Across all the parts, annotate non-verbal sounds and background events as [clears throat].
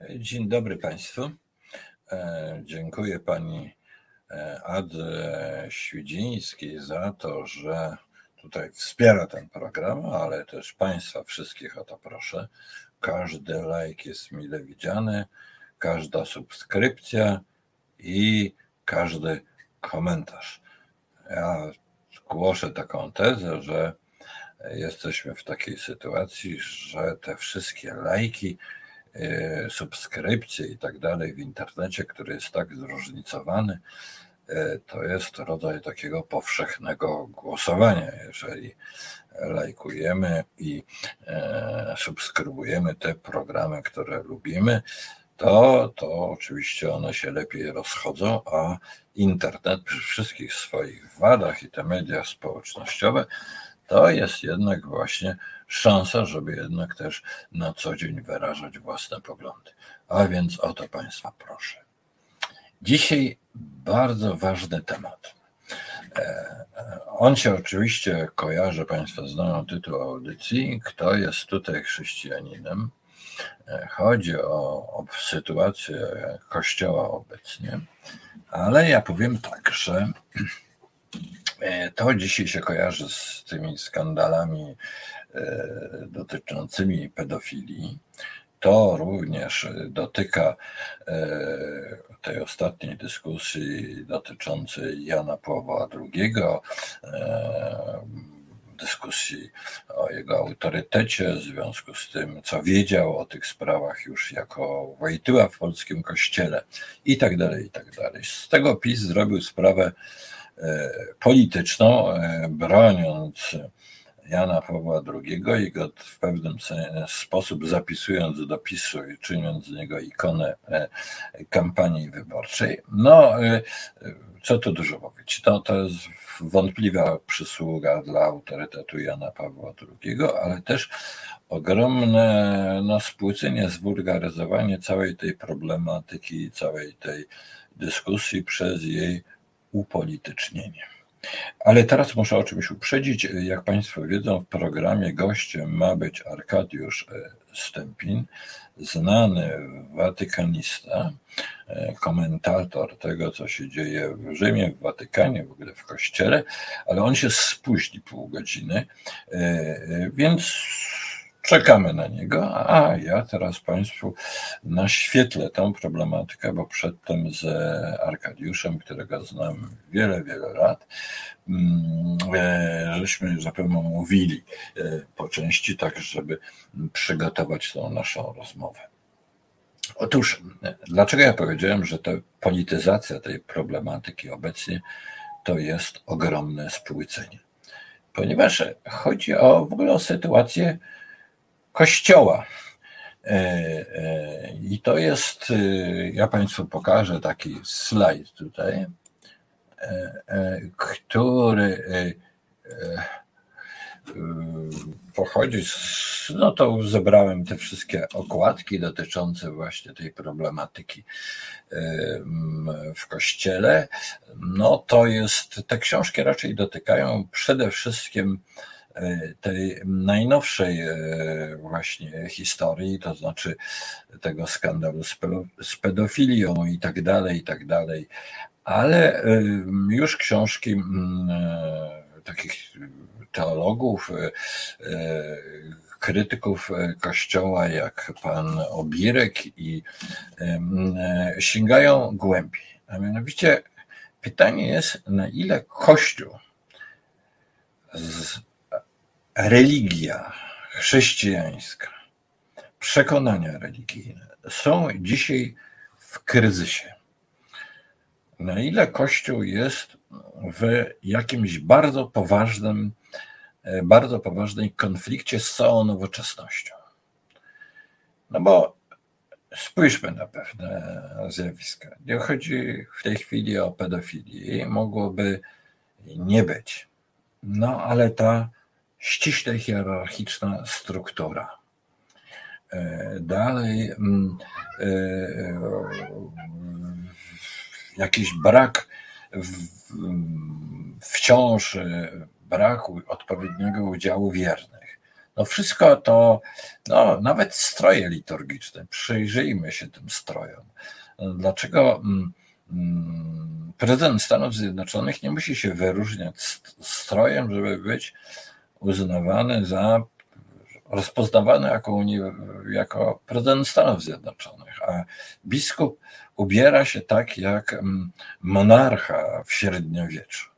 Dzień dobry Państwu. E, dziękuję Pani e, Adze Świdzińskiej za to, że tutaj wspiera ten program, ale też Państwa wszystkich o to proszę. Każdy like jest mile widziany, każda subskrypcja i każdy komentarz. Ja głoszę taką tezę, że jesteśmy w takiej sytuacji, że te wszystkie lajki, subskrypcje i tak dalej w internecie, który jest tak zróżnicowany, e, to jest rodzaj takiego powszechnego głosowania. Jeżeli lajkujemy i e, subskrybujemy te programy, które lubimy, to, to oczywiście one się lepiej rozchodzą, a internet przy wszystkich swoich wadach i te media społecznościowe to jest jednak właśnie szansa, żeby jednak też na co dzień wyrażać własne poglądy. A więc o to Państwa proszę. Dzisiaj bardzo ważny temat. E, e, on się oczywiście kojarzy, Państwo znają tytuł audycji, kto jest tutaj chrześcijaninem. E, chodzi o, o sytuację Kościoła obecnie, ale ja powiem tak, że to dzisiaj się kojarzy z tymi skandalami dotyczącymi pedofilii. To również dotyka e, tej ostatniej dyskusji dotyczącej Jana Pawła II, dyskusji o jego autorytecie w związku z tym, co wiedział o tych sprawach już jako Wojtyła w polskim kościele i tak dalej, i tak dalej. Z tego PiS zrobił sprawę E, polityczną, e, broniąc Jana Pawła II i go w pewnym sposób zapisując do PiSu i czyniąc z niego ikonę e, kampanii wyborczej. No, co tu dużo mówić? To, to jest wątpliwa przysługa dla autorytetu Jana Pawła II, ale też ogromne no, spłycenie, zwulgaryzowanie całej tej problematyki, całej tej dyskusji przez jej upolitycznienie. Ale teraz muszę o czymś uprzedzić. Jak Państwo wiedzą, w programie gościem ma być Arkadiusz e, Stępin, znany watykanista, e, komentator tego, co się dzieje w Rzymie, w Watykanie, w ogóle w Kościele, ale on się spóźni pół godziny, e, więc Czekamy na niego, a ja teraz Państwu naświetlę tę problematykę, bo przedtem z Arkadiuszem, którego znam wiele, wiele lat, mm, e, żeśmy zapewne mówili e, po części tak, żeby przygotować tą naszą rozmowę. Otóż, dlaczego ja powiedziałem, że ta polityzacja tej problematyki obecnie to jest ogromne spłycenie? Ponieważ chodzi o w ogóle o sytuację, Kościoła. E, e, I to jest, e, ja Państwu pokażę taki slajd tutaj, który pochodzi z, no to zebrałem te wszystkie okładki dotyczące właśnie tej problematyki w kościele. No to jest, te książki raczej dotykają przede wszystkim tej najnowszej e, właśnie historii, to znaczy tego skandalu z pedofilią i tak dalej, i tak dalej, ale e, już książki takich teologów, krytyków Kościoła, jak pan Obirek, i sięgają głębiej. A mianowicie pytanie jest, na ile Kościół z religia chrześcijańska, przekonania religijne są dzisiaj w kryzysie. Na ile Kościół jest w jakimś bardzo poważnym, bardzo poważnej konflikcie z całą nowoczesnością. No bo spójrzmy na pewne zjawiska. Nie chodzi w tej chwili o pedofilię, mogłoby nie być. No ale ta ściśle hierarchiczna struktura. E, dalej mm, e, jakiś brak wciąż e, braku odpowiedniego udziału wiernych. No wszystko to, no nawet stroje liturgiczne, przyjrzyjmy się tym strojom. Dlaczego mm, mm, prezydent Stanów Zjednoczonych nie musi się wyróżniać strojem, żeby być uznawany za rozpoznawany jako, jako prezydent Stanów Zjednoczonych, a biskup ubiera się tak jak mm, monarcha w średniowieczu.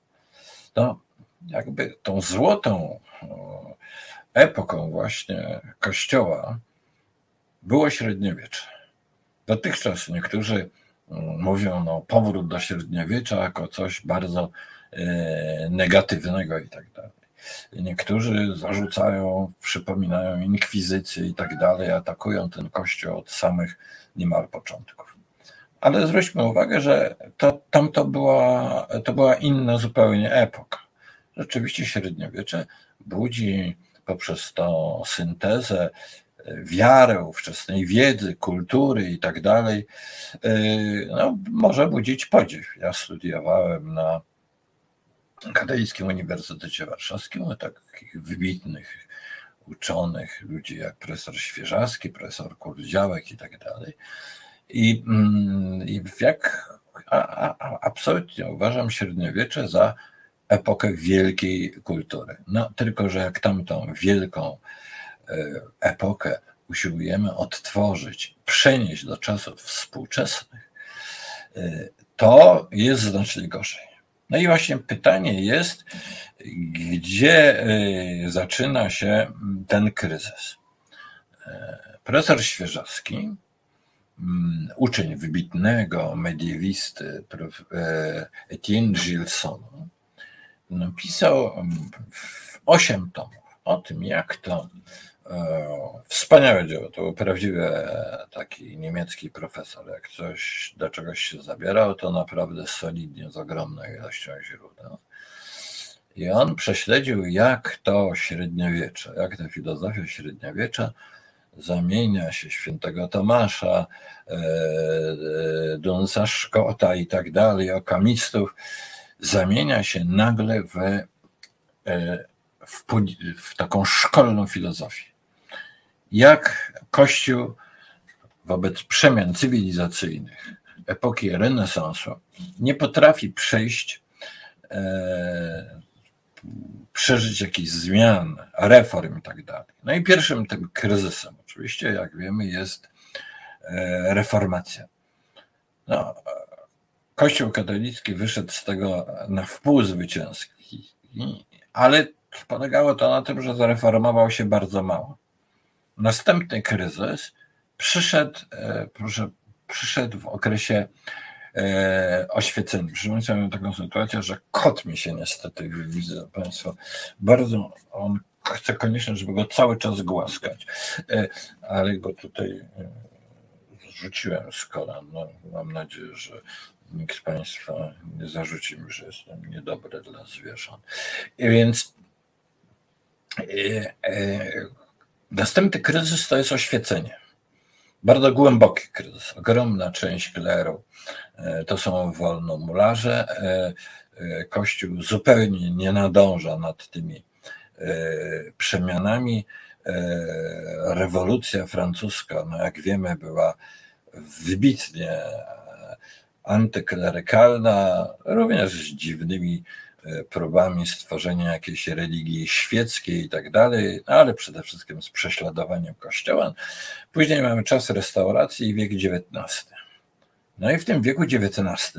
No, jakby tą złotą epoką właśnie Kościoła było średniowiecze. Dotychczas niektórzy mm, mówią, no, powrót do średniowiecza jako coś bardzo e, negatywnego i tak dalej. Niektórzy zarzucają, przypominają inkwizycję i tak dalej, atakują ten kościół od samych niemal początków. Ale zwróćmy uwagę, że to, tam to była, to była inna zupełnie epoka. Rzeczywiście średniowiecze budzi poprzez tą syntezę wiarę, ówczesnej wiedzy, kultury i tak dalej, no, może budzić podziw. Ja studiowałem na Katolickim Uniwersytecie Warszawskim, u takich wybitnych uczonych, ludzi jak profesor Świeżawski, profesor Kurdziałek i tak dalej. I, mm, i jak a, a, absolutnie uważam średniowiecze za epokę wielkiej kultury. No tylko, że jak tamtą wielką e, epokę usiłujemy odtworzyć, przenieść do czasów współczesnych, e, to jest znacznie gorzej. No i właśnie pytanie jest, gdzie y, zaczyna się ten kryzys. E, profesor Świeżowski, mm, uczeń wybitnego mediewisty e, Etienne Gilsona, napisał mm, osiem tomów o tym, jak to wspaniałe dzieło. To był prawdziwy e, taki niemiecki profesor. Jak coś do czegoś się zabierał, to naprawdę solidnie, z ogromną ilością źródeł. I on prześledził, jak to średniowiecze, jak ta filozofia średniowiecza zamienia się świętego Tomasza, e, Dunsa Szkota i tak dalej, okamistów, zamienia się nagle w, w, w taką szkolną filozofię jak Kościół wobec przemian cywilizacyjnych epoki renesansu nie potrafi przejść, e, przeżyć jakichś zmian, reform i tak. No i pierwszym tym kryzysem, oczywiście, jak wiemy, jest e, reformacja. No, Kościół katolicki wyszedł z tego na wpół zwycięski, ale polegało to na tym, że zareformował się bardzo mało. Następny kryzys przyszedł, e, proszę, przyszedł w okresie e, oświecenia. Przypomnę miałem taką sytuację, że kot mi się niestety, widzę Państwo, bardzo, on chce koniecznie, żeby go cały czas głaskać, e, ale go tutaj zrzuciłem z kolan. No, mam nadzieję, że nikt z Państwa nie zarzuci mi, że jestem niedobry dla zwierząt. I więc Następny kryzys to jest oświecenie. Bardzo głęboki kryzys. Ogromna część kleru e, to są wolnomularze. E, e, Kościół zupełnie nie nadąża nad tymi przemianami. Rewolucja francuska, no jak wiemy, była wybitnie antyklerykalna, również z dziwnymi próbami stworzenia jakiejś religii świeckiej i tak dalej, ale przede wszystkim z prześladowaniem Kościoła. Później mamy czas restauracji i wiek XIX. No i w tym wieku XIX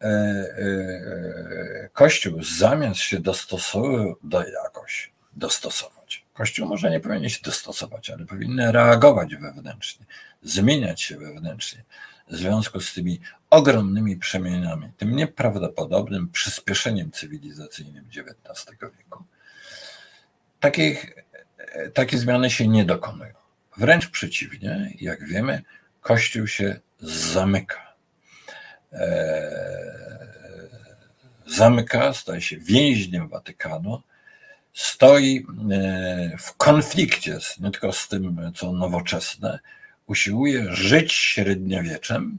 e, e, Kościół zamiast się dostosował do jakoś, dostosować. Kościół może nie powinien się dostosować, ale powinien reagować wewnętrznie, zmieniać się wewnętrznie w związku z tymi ogromnymi przemianami, tym nieprawdopodobnym przyspieszeniem cywilizacyjnym XIX wieku. Takich, takie zmiany się nie dokonują. Wręcz przeciwnie, jak wiemy, Kościół się zamyka. Eee, zamyka, staje się więźniem Watykanu, stoi e, w konflikcie nie tylko z tym, co nowoczesne, usiłuje żyć średniowieczem,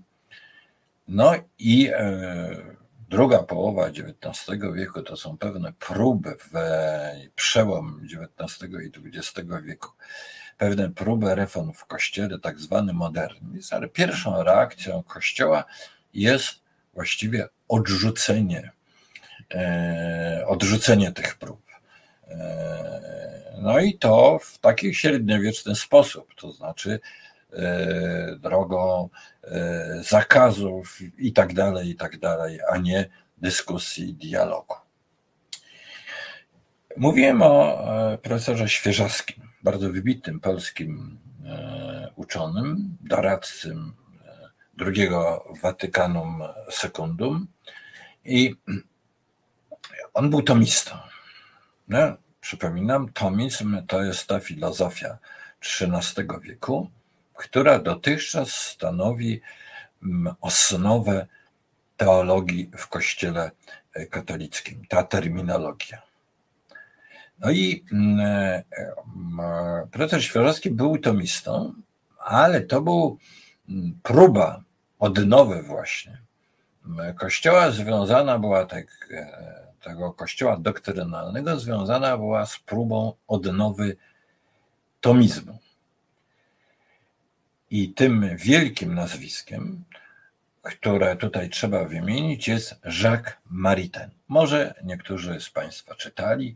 no i e, druga połowa XIX wieku to są pewne próby w przełom XIX i XX wieku, pewne próby reform w Kościele, tak zwany modernizm, ale pierwszą reakcją Kościoła jest właściwie odrzucenie, e, odrzucenie tych prób. E, no i to w taki średniowieczny sposób, to znaczy drogą zakazów i tak dalej, i tak dalej, a nie dyskusji, dialogu. Mówiłem o profesorze Świeżowskim, bardzo wybitnym polskim uczonym, doradcym drugiego Watykanum Secundum i on był tomistą. No, przypominam, tomizm to jest ta filozofia XIII wieku, która dotychczas stanowi mm, osnowę teologii w Kościele katolickim, ta terminologia. No i mm, e, profesor Świeżowski był tomistą, ale to był mm, próba odnowy właśnie kościoła związana była tak, e, tego kościoła doktrynalnego związana była z próbą odnowy tomizmu. I tym wielkim nazwiskiem, które tutaj trzeba wymienić, jest Jacques Maritain. Może niektórzy z Państwa czytali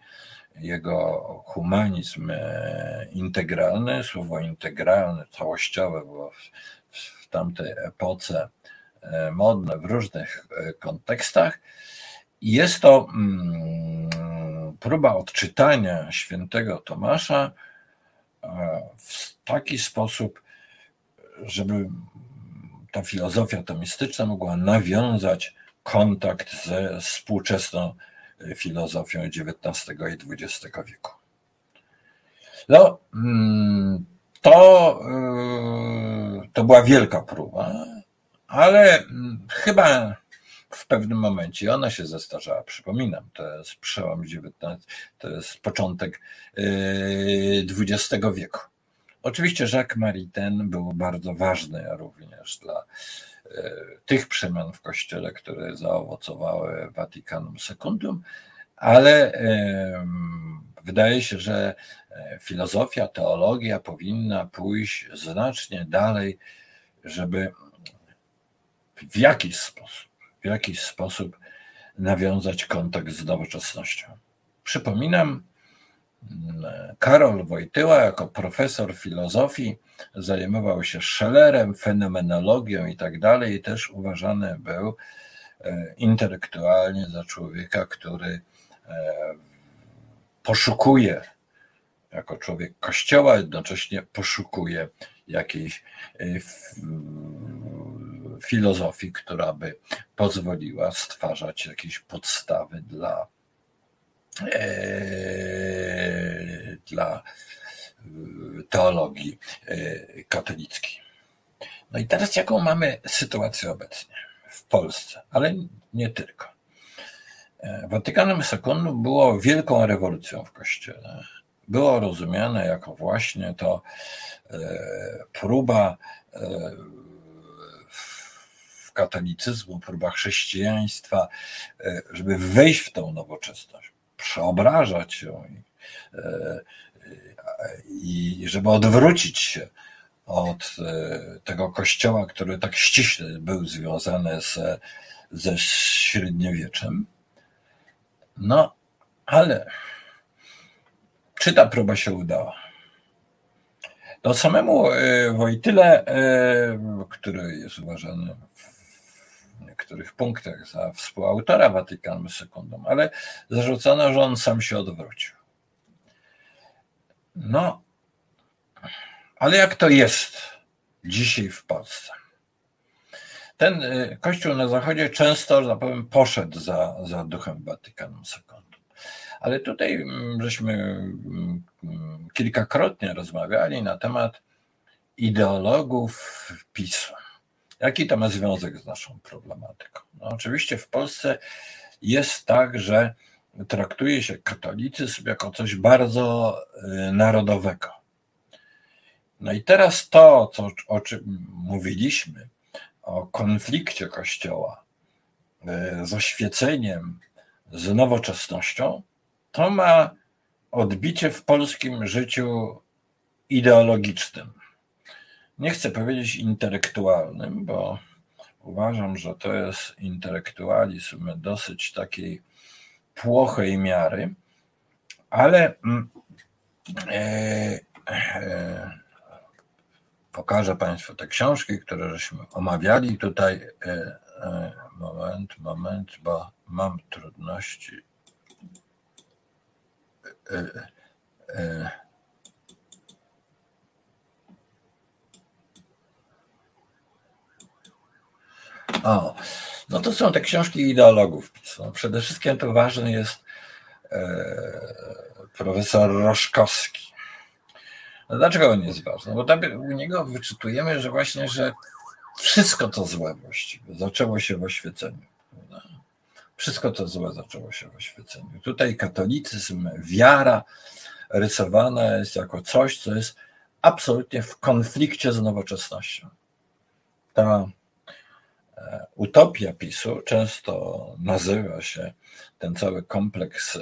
jego humanizm e, integralny, słowo integralne, całościowe było w, w tamtej epoce E, modne w różnych e, kontekstach. Jest to mm, próba odczytania świętego Tomasza w taki sposób, żeby ta filozofia tomistyczna mogła nawiązać kontakt ze współczesną filozofią XIX i XX wieku. No, mm, to, to była wielka próba, ale mm, chyba w pewnym momencie ona się zestarzała. Przypominam, to jest przełom XIX, to jest początek XX yy, wieku. Oczywiście Jacques Maritain był bardzo ważny również dla yy, tych przemian w Kościele, które zaowocowały Vaticanum Secundum, ale wydaje się, że filozofia, teologia powinna pójść znacznie dalej, żeby w jakiś sposób, w jakiś sposób nawiązać kontakt z nowoczesnością. Przypominam, Karol Wojtyła jako profesor filozofii zajmował się Schellerem, fenomenologią i tak dalej, i też uważany był e, intelektualnie za człowieka, który e, poszukuje jako człowiek kościoła, jednocześnie poszukuje jakiejś e, filozofii, która by pozwoliła stwarzać jakieś podstawy dla, dla e, teologii e, katolickiej. No i teraz jaką mamy sytuację obecnie w Polsce, ale nie tylko. Watykanem Secundum było wielką rewolucją w Kościele. Było rozumiane jako właśnie to próba katolicyzmu, próba chrześcijaństwa, żeby wejść w tą nowoczesność, przeobrażać ją i, e, i żeby odwrócić się od e, tego kościoła, który tak ściśle był związany ze, ze średniowieczem. No, ale czy ta próba się udała? To samemu Wojtyle, który jest uważany niektórych punktach za współautora Watykanum Secundum, ale zarzucono, że on sam się odwrócił. No, ale jak to jest dzisiaj w Polsce? Ten y, kościół na Zachodzie często, że tak powiem, poszedł za, za duchem Watykanum Secundum. Ale tutaj mm, żeśmy mm, kilkakrotnie rozmawiali na temat ideologów PiSu. Jaki to ma związek z naszą problematyką? No oczywiście w Polsce jest tak, że traktuje się katolicyzm jako coś bardzo y, narodowego. No i teraz to, co, o czym mówiliśmy, o konflikcie Kościoła z oświeceniem, z nowoczesnością, to ma odbicie w polskim życiu ideologicznym. Nie chcę powiedzieć intelektualnym, bo uważam, że to jest intelektualizm dosyć takiej płochej miary, ale mm, e, e, pokażę Państwu te książki, które żeśmy omawiali tutaj. E, e, moment, moment, bo mam trudności. O, no to są te książki ideologów przede wszystkim to ważny jest profesor Roszkowski. No dlaczego on jest ważny? Bo tam u niego wyczytujemy, że właśnie, że wszystko to złe właściwie zaczęło się w oświeceniu. Prawda? Wszystko to złe zaczęło się w oświeceniu. Tutaj katolicyzm, wiara rysowana jest jako coś, co jest absolutnie w konflikcie z nowoczesnością. Ta e, utopia PiSu często nazywa się ten cały kompleks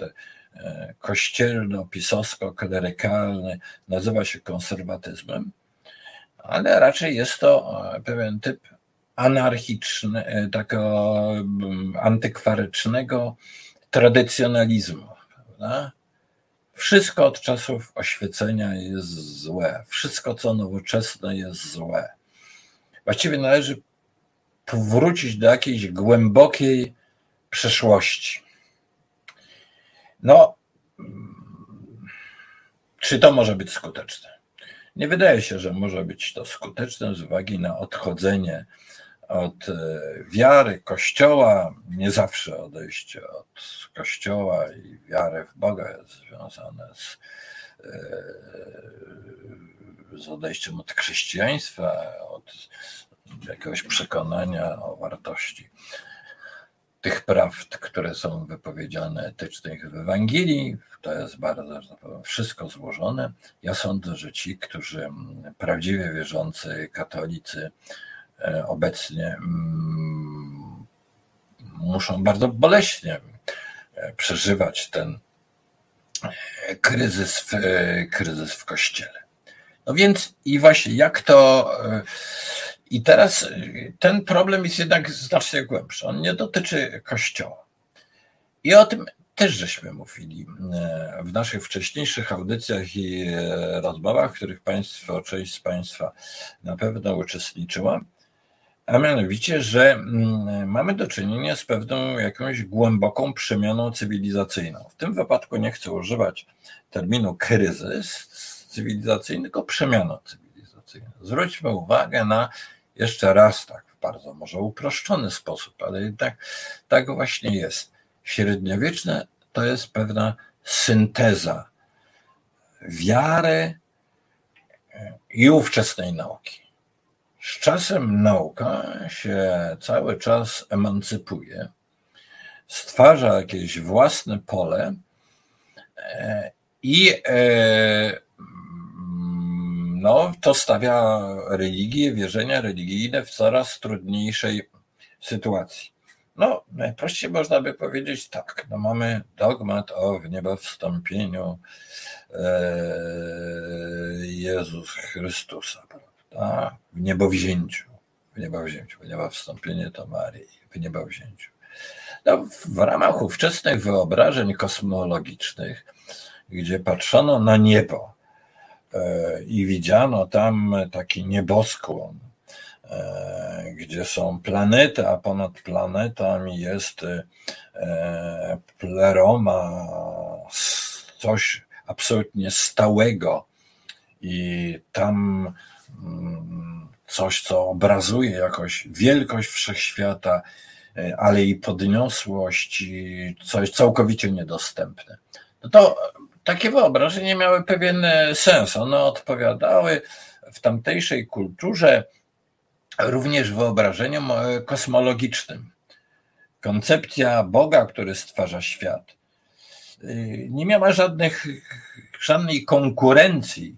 E, kościelno-pisowsko-klerykalny, nazywa się konserwatyzmem, ale raczej jest to e, pewien typ anarchiczny, e, takiego mm, antykwarycznego tradycjonalizmu. Prawda? Wszystko od czasów oświecenia jest złe, wszystko co nowoczesne jest złe. Właściwie należy powrócić do jakiejś głębokiej przeszłości. No, czy to może być skuteczne? Nie wydaje się, że może być to skuteczne z uwagi na odchodzenie od e, wiary Kościoła. Nie zawsze odejście od Kościoła i wiary w Boga jest związane z, e, z odejściem od chrześcijaństwa, od jakiegoś przekonania o wartości tych prawd, które są wypowiedziane etycznych w Ewangelii. To jest bardzo, tak wszystko złożone. Ja sądzę, że ci, którzy prawdziwie wierzący katolicy e, obecnie muszą bardzo boleśnie e, przeżywać ten e, kryzys w, kryzys w kościele. No więc i właśnie jak to i teraz y, ten problem jest jednak znacznie głębszy. On nie dotyczy Kościoła. I o tym też żeśmy mówili y, w naszych wcześniejszych audycjach i y, rozmowach, w których Państwo, część z Państwa na pewno uczestniczyła. A mianowicie, że mm, mamy do czynienia z pewną jakąś głęboką przemianą cywilizacyjną. W tym wypadku nie chcę używać terminu kryzys cywilizacyjny, tylko przemiana cywilizacyjna. Zwróćmy uwagę na jeszcze raz tak, w bardzo może uproszczony sposób, ale jednak tak właśnie jest. Średniowieczne to jest pewna synteza wiary i ówczesnej nauki. Z czasem nauka się cały czas emancypuje, stwarza jakieś własne pole e, i e, no, to stawia religię, wierzenia religijne w coraz trudniejszej sytuacji. No, najprościej można by powiedzieć tak. No, mamy dogmat o wniebowstąpieniu e, Jezus Chrystusa, prawda? W niebowzięciu. W niebowzięciu. Wniebowstąpienie to Maryi. W niebowzięciu. No, w ramach ówczesnych wyobrażeń kosmologicznych, gdzie patrzono na niebo, i widziano tam taki nieboskłon, e, gdzie są planety, a ponad planetami jest e, pleroma, coś absolutnie stałego i tam mm, coś, co obrazuje jakoś wielkość wszechświata, e, ale i podniosłość, i coś całkowicie niedostępne. No to takie wyobrażenia miały pewien e, sens. One odpowiadały w tamtejszej kulturze również wyobrażeniom e, kosmologicznym. Koncepcja Boga, który stwarza świat, e, nie miała żadnych, żadnej konkurencji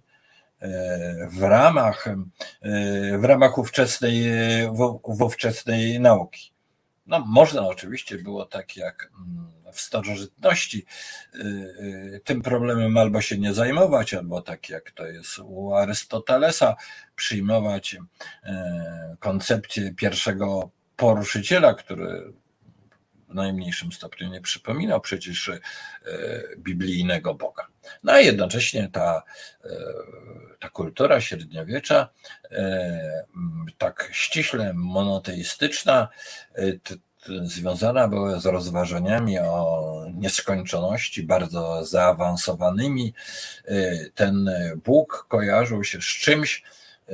w ramach, w ramach ówczesnej, w ówczesnej nauki. no, można oczywiście było tak jak mm, w starożytności y, y, tym problemem albo się nie zajmować, albo tak jak to jest u Arystotelesa, przyjmować y, koncepcję pierwszego poruszyciela, który w najmniejszym stopniu nie przypominał przecież biblijnego Boga. No a jednocześnie ta, ta kultura średniowiecza, tak ściśle monoteistyczna, związana była z rozważaniami o nieskończoności bardzo zaawansowanymi. Ten Bóg kojarzył się z czymś,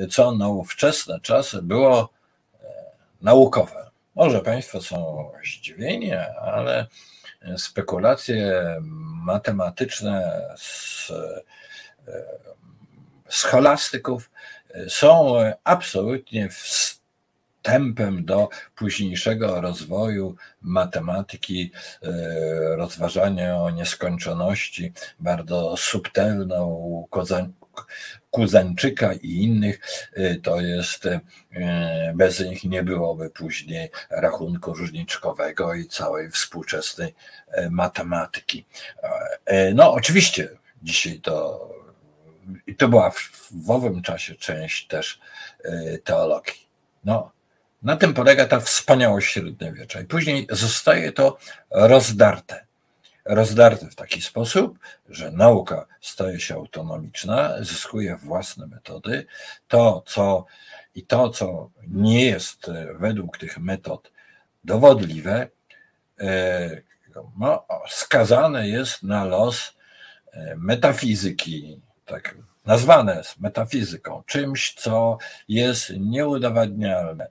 co na ówczesne czasy było e, naukowe. Może Państwo są zdziwieni, ale spekulacje matematyczne z e, scholastyków są absolutnie w tempem do późniejszego rozwoju matematyki, e, rozważania o nieskończoności, bardzo subtelną Kuzańczyka i innych, e, to jest, e, bez nich nie byłoby później rachunku różniczkowego i całej współczesnej matematyki. No, oczywiście dzisiaj to, i to była w owym czasie część też teologii. No, na tym polega ta wspaniałość średniowiecza. I później zostaje to rozdarte. Rozdarte w taki sposób, że nauka staje się autonomiczna, zyskuje własne metody. To, co i to, co nie jest e, według tych metod dowodliwe, e, no, skazane jest na los e, metafizyki, tak nazwane jest metafizyką, czymś, co jest nieudowadnialne,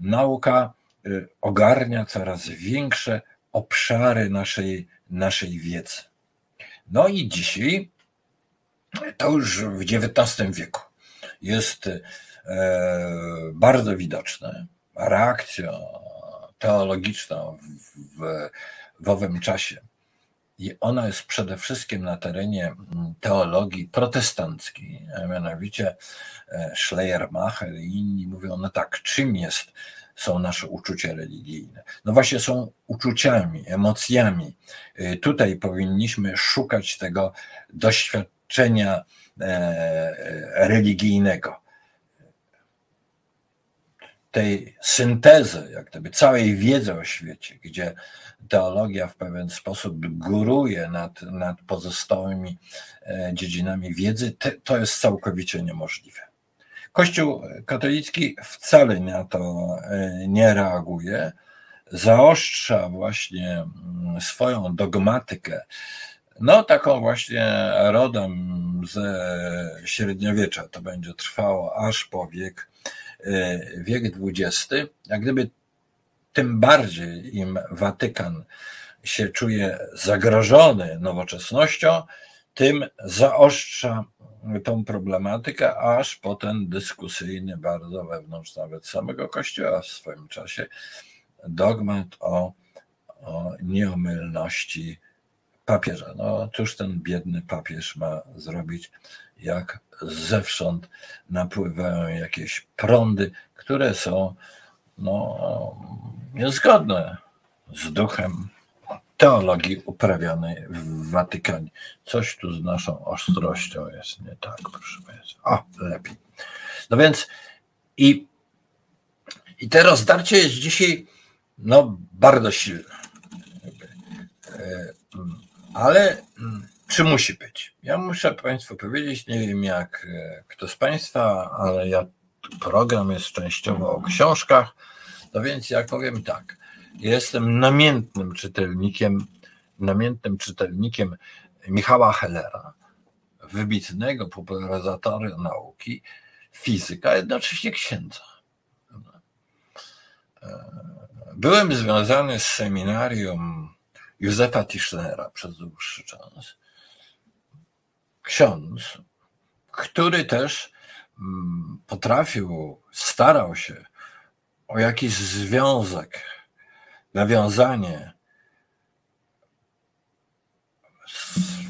nauka y, ogarnia coraz większe obszary naszej, naszej wiedzy. No i dzisiaj, to już w XIX wieku, jest e, bardzo widoczne reakcja teologiczna w, w owym czasie. I ona jest przede wszystkim na terenie teologii protestanckiej, a mianowicie E, Schleiermacher i inni mówią, no tak, czym jest, są nasze uczucia religijne? No właśnie są uczuciami, emocjami. E, tutaj powinniśmy szukać tego doświadczenia e, religijnego. Tej syntezy, jak gdyby całej wiedzy o świecie, gdzie teologia w pewien sposób góruje nad, nad pozostałymi dziedzinami wiedzy, to jest całkowicie niemożliwe. Kościół katolicki wcale na to e, nie reaguje. Zaostrza właśnie mm, swoją dogmatykę, no taką właśnie rodem ze średniowiecza. To będzie trwało aż po wiek, e, wiek XX. Jak gdyby tym bardziej im Watykan się czuje zagrożony nowoczesnością, tym zaostrza tą problematykę, aż po ten dyskusyjny bardzo wewnątrz nawet samego Kościoła w swoim czasie dogmat o, o nieomylności papieża. No cóż ten biedny papież ma zrobić, jak zewsząd napływają jakieś prądy, które są no, niezgodne z duchem teologii uprawianej w Watykanie. Coś tu z naszą ostrością jest nie tak, proszę Państwa. O, lepiej. No więc i, i to rozdarcie jest dzisiaj no, bardzo silne. E, ale mm, czy musi być? Ja muszę Państwu powiedzieć, nie wiem jak e, kto z Państwa, ale ja program jest częściowo o książkach, no więc jak powiem tak, Jestem namiętnym czytelnikiem, namiętnym czytelnikiem Michała Hellera, wybitnego popularyzatora nauki, fizyka, jednocześnie księdza. Byłem związany z seminarium Józefa Tischnera przez dłuższy czas. Ksiądz, który też mm, potrafił, starał się o jakiś związek nawiązanie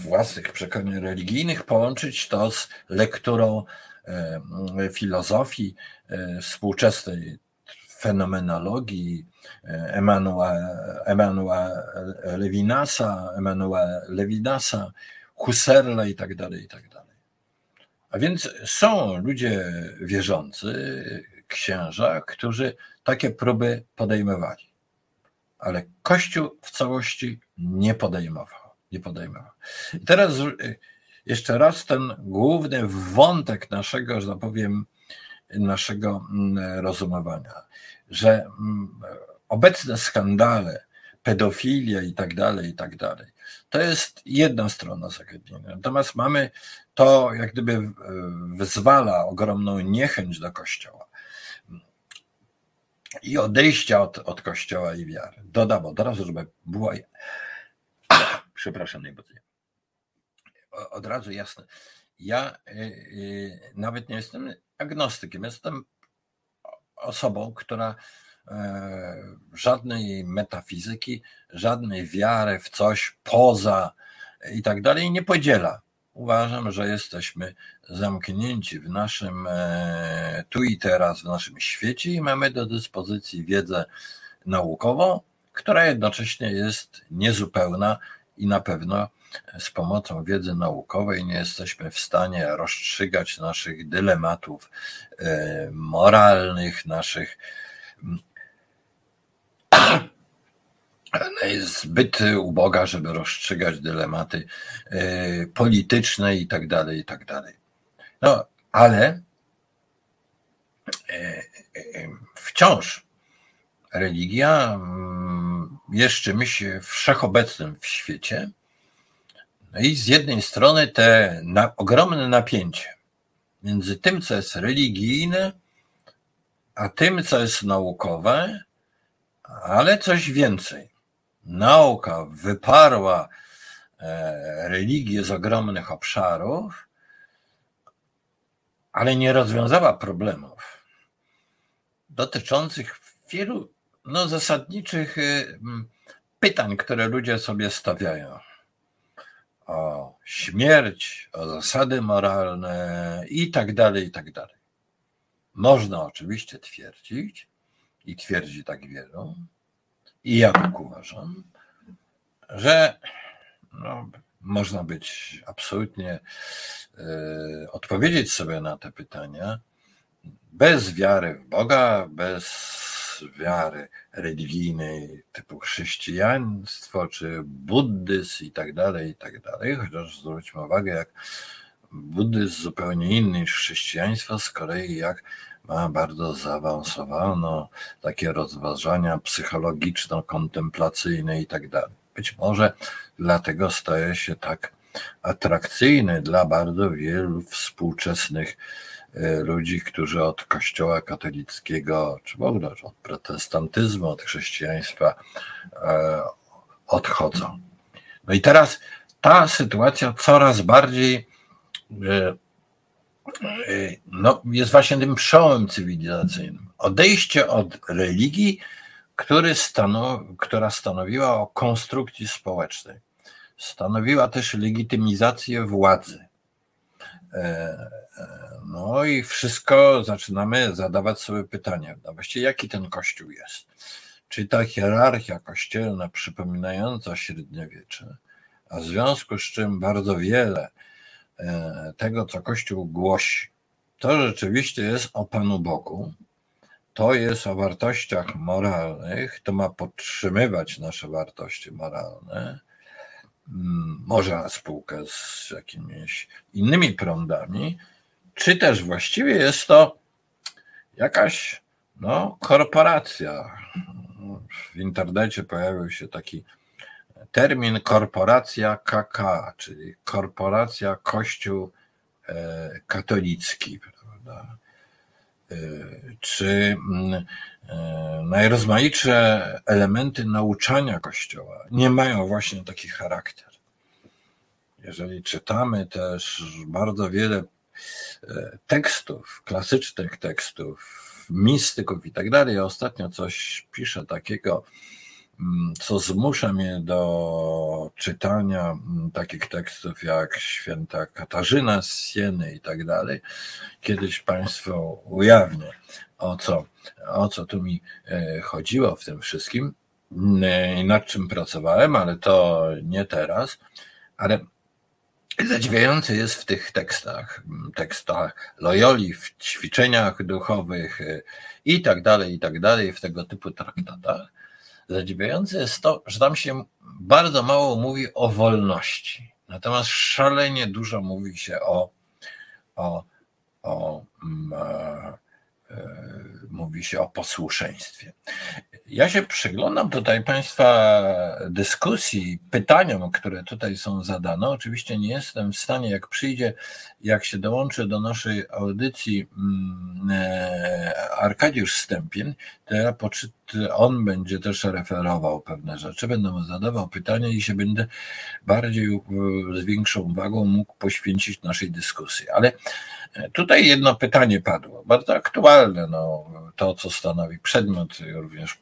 własnych przekonań religijnych, połączyć to z lekturą e, filozofii e, współczesnej fenomenologii Emanuela Levinasa, Emanuela Levinasa, Husserla i tak dalej, i tak dalej. A więc są ludzie wierzący, księża, którzy takie próby podejmowali. Ale Kościół w całości nie podejmował. Nie podejmował. I teraz jeszcze raz ten główny wątek naszego, że tak powiem, naszego mm, rozumowania, że mm, obecne skandale, pedofilia i tak dalej, i tak dalej, to jest jedna strona zagadnienia. Natomiast mamy to, jak gdyby wyzwala ogromną niechęć do Kościoła i odejścia od, od Kościoła i wiary. Dodam od razu, żeby było. [coughs] Przepraszam najbardziej. Od razu jasne. Ja y, y, nawet nie jestem agnostykiem, jestem osobą, która żadnej metafizyki, żadnej wiary w coś poza i tak dalej nie podziela. Uważam, że jesteśmy zamknięci w naszym e, tu i teraz, w naszym świecie i mamy do dyspozycji wiedzę naukową, która jednocześnie jest niezupełna i na pewno z pomocą wiedzy naukowej nie jesteśmy w stanie rozstrzygać naszych dylematów e, moralnych, naszych ona jest zbyt uboga, żeby rozstrzygać dylematy e, polityczne i tak dalej, i tak dalej. No, ale e, wciąż religia mm, jest czymś wszechobecnym w świecie, no i z jednej strony te na, ogromne napięcie między tym, co jest religijne, a tym, co jest naukowe, ale coś więcej. Nauka wyparła e, religię z ogromnych obszarów, ale nie rozwiązała problemów dotyczących wielu no, zasadniczych e, pytań, które ludzie sobie stawiają o śmierć, o zasady moralne i tak dalej, i tak dalej. Można oczywiście twierdzić, i twierdzi tak wielu, i ja tak uważam, że no, można być absolutnie y, odpowiedzieć sobie na te pytania bez wiary w Boga, bez wiary religijnej typu chrześcijaństwo czy buddyzm i tak dalej, i tak dalej. Chociaż zwróćmy uwagę, jak buddyzm zupełnie inny niż chrześcijaństwo, z kolei jak ma bardzo zaawansowane takie rozważania psychologiczno-kontemplacyjne i tak dalej. Być może dlatego staje się tak atrakcyjny dla bardzo wielu współczesnych E, ludzi, którzy od kościoła katolickiego, czy w ogóle od protestantyzmu, od chrześcijaństwa e, odchodzą. No i teraz ta sytuacja coraz bardziej e, no, jest właśnie tym przełomem cywilizacyjnym. Odejście od religii, który stanow, która stanowiła o konstrukcji społecznej. Stanowiła też legitymizację władzy. No i wszystko zaczynamy zadawać sobie pytania, no właściwie jaki ten kościół jest? Czy ta hierarchia kościelna przypominająca średniowiecze, a w związku z czym bardzo wiele e, tego, co Kościół głosi, to rzeczywiście jest o Panu Bogu, to jest o wartościach moralnych, to ma podtrzymywać nasze wartości moralne, mm, może na spółkę z jakimiś innymi prądami, czy też właściwie jest to jakaś no, korporacja. W internecie pojawił się taki termin korporacja KK, czyli korporacja Kościół e, katolicki, prawda? E, czy mm, e, najrozmaitsze elementy nauczania Kościoła nie mają właśnie taki charakter. Jeżeli czytamy też bardzo wiele tekstów, klasycznych tekstów, mistyków i tak dalej. Ostatnio coś piszę takiego co zmusza mnie do czytania mm, takich tekstów jak święta Katarzyna z Sieny i tak dalej. Kiedyś Państwu ujawnię, o co, o co tu mi e, chodziło w tym wszystkim, mm, nad czym pracowałem, ale to nie teraz. Ale Zadziwiające jest w tych tekstach, tekstach Loyoli, w ćwiczeniach duchowych y, i tak dalej, i tak dalej, w tego typu traktatach. Zadziwiające jest to, że tam się bardzo mało mówi o wolności. Natomiast szalenie dużo mówi się o, o, o, mm, e, e, mówi się o posłuszeństwie. Ja się przyglądam tutaj Państwa dyskusji, pytaniom, które tutaj są zadane. Oczywiście nie jestem w stanie, jak przyjdzie, jak się dołączy do naszej audycji mm, e, Arkadiusz Stępień, to ja poczyt, on będzie też referował pewne rzeczy, będę mu zadawał pytania i się będę bardziej z większą uwagą mógł poświęcić naszej dyskusji. Ale tutaj jedno pytanie padło, bardzo aktualne, no, to co stanowi przedmiot również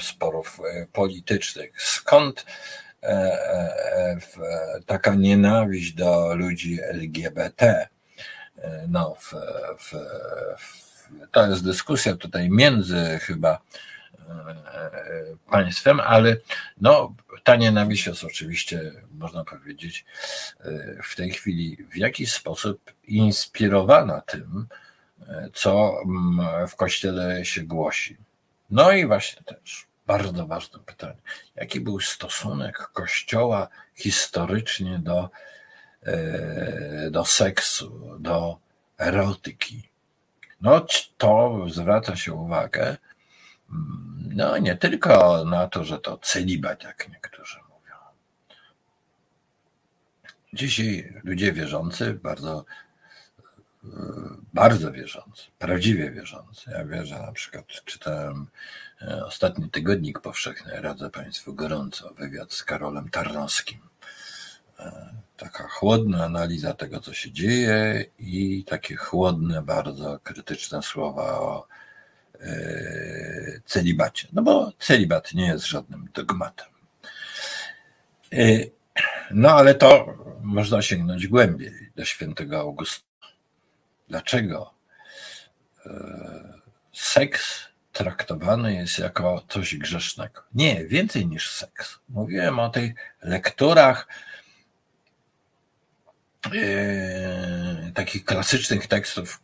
sporów e, politycznych. Skąd e, e, taka nienawiść do ludzi LGBT? No, w, w, w, to jest dyskusja tutaj między chyba państwem, ale no, ta nienawiść jest oczywiście, można powiedzieć, w tej chwili w jakiś sposób inspirowana tym, co mm, w kościele się głosi. No i właśnie też bardzo ważne pytanie. Jaki był stosunek Kościoła historycznie do, e, do seksu, do erotyki? No to zwraca się uwagę no nie tylko na to, że to celibat, jak niektórzy mówią. Dzisiaj ludzie wierzący bardzo bardzo wierzący, prawdziwie wierzący. Ja wierzę, na przykład czytałem e, ostatni tygodnik powszechny, radzę Państwu gorąco, wywiad z Karolem Tarnowskim. E, taka chłodna analiza tego, co się dzieje i takie chłodne, bardzo krytyczne słowa o e, celibacie. No bo celibat nie jest żadnym dogmatem. No ale to można sięgnąć głębiej do świętego Augusta dlaczego e, seks traktowany jest jako coś grzesznego. Nie, więcej niż seks. Mówiłem o tych lekturach takich klasycznych tekstów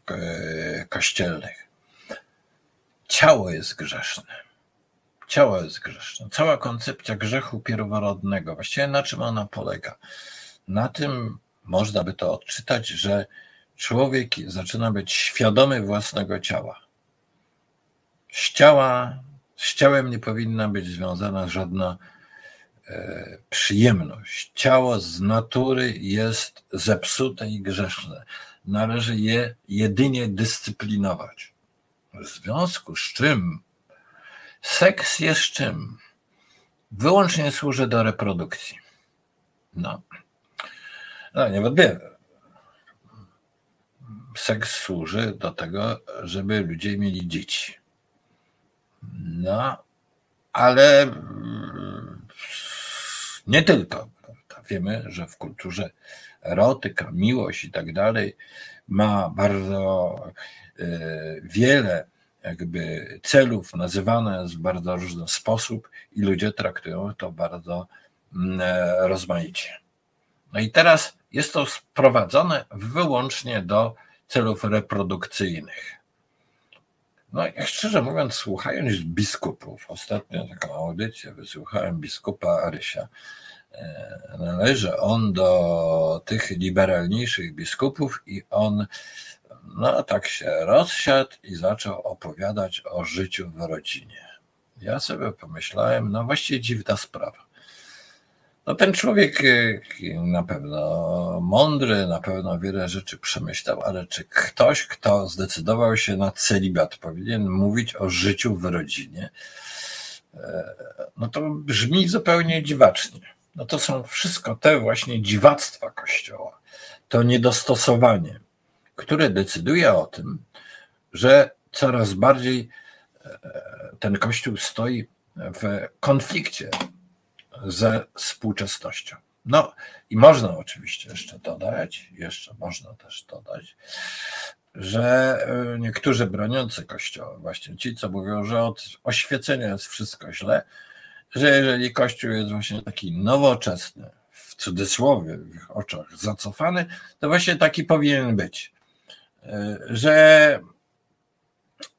kościelnych. Ciało jest grzeszne. Ciało jest grzeszne. Cała koncepcja grzechu pierworodnego, właściwie na czym ona polega? Na tym można by to odczytać, że człowiek zaczyna być świadomy własnego ciała. Z, ciała, z ciałem nie powinna być związana żadna e, przyjemność. Ciało z natury jest zepsute i grzeszne. Należy je jedynie dyscyplinować. W związku z czym seks jest czym? Wyłącznie służy do reprodukcji. No. No, niewątpliwie seks służy do tego, żeby ludzie mieli dzieci. No, ale nie tylko. Wiemy, że w kulturze erotyka, miłość i tak dalej ma bardzo wiele jakby celów, nazywane jest w bardzo różny sposób i ludzie traktują to bardzo mm, e, rozmaicie. No i teraz jest to sprowadzone wyłącznie do celów reprodukcyjnych. No i szczerze mówiąc, słuchając biskupów, ostatnio taką audycję wysłuchałem biskupa Arysia, e, należy on do tych liberalniejszych biskupów i on no tak się rozsiadł i zaczął opowiadać o życiu w rodzinie. Ja sobie pomyślałem, no właściwie dziwna sprawa. No ten człowiek y, na pewno mądry, na pewno wiele rzeczy przemyślał, ale czy ktoś, kto zdecydował się na celibat, powinien mówić o życiu w rodzinie? E, no to brzmi zupełnie dziwacznie. No to są wszystko te właśnie dziwactwa Kościoła, to niedostosowanie, które decyduje o tym, że coraz bardziej e, ten Kościół stoi w konflikcie ze współczesnością. No i można oczywiście jeszcze dodać, jeszcze można też dodać, że e, niektórzy broniący Kościoła, właśnie ci, co mówią, że od oświecenia jest wszystko źle, że jeżeli Kościół jest właśnie taki nowoczesny, w cudzysłowie, w ich oczach zacofany, to właśnie taki powinien być. E, że,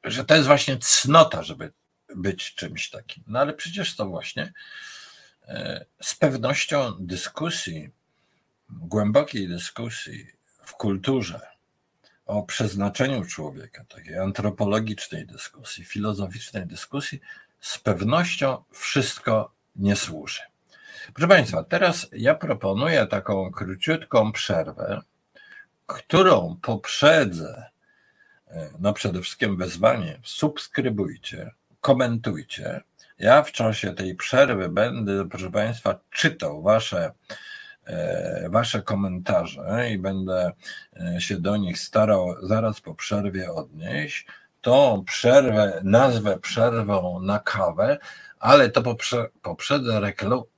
że to jest właśnie cnota, żeby być czymś takim. No ale przecież to właśnie e, z pewnością dyskusji, głębokiej dyskusji w kulturze o przeznaczeniu człowieka, takiej antropologicznej dyskusji, filozoficznej dyskusji, z pewnością wszystko nie służy. Proszę Państwa, teraz ja proponuję taką króciutką przerwę, którą poprzedzę, e, no przede wszystkim wezwanie, subskrybujcie, komentujcie. Ja w czasie tej przerwy będę, proszę Państwa, czytał Wasze, e, wasze komentarze i będę e, się do nich starał zaraz po przerwie odnieść. Tą przerwę nazwę przerwą na kawę, ale to poprze, poprzedzę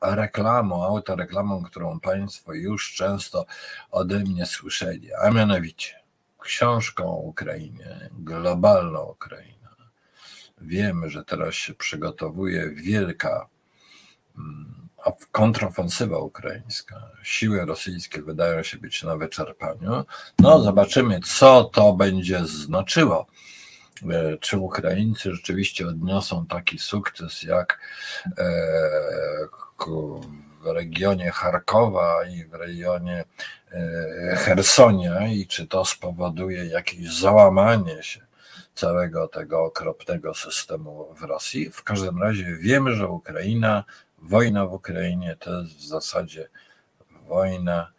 reklamą, autoreklamą, którą Państwo już często ode mnie słyszeli, a mianowicie książką o Ukrainie, globalną Ukrainę Wiemy, że teraz się przygotowuje wielka mm, kontrofensywa ukraińska. Siły rosyjskie wydają się być na wyczerpaniu. No, zobaczymy, co to będzie znaczyło. E, czy Ukraińcy rzeczywiście odniosą taki sukces jak e, w regionie Charkowa i w regionie e, Hersonia, i czy to spowoduje jakieś załamanie się całego tego okropnego systemu w Rosji. W każdym razie wiemy, że Ukraina, wojna w Ukrainie to jest w zasadzie wojna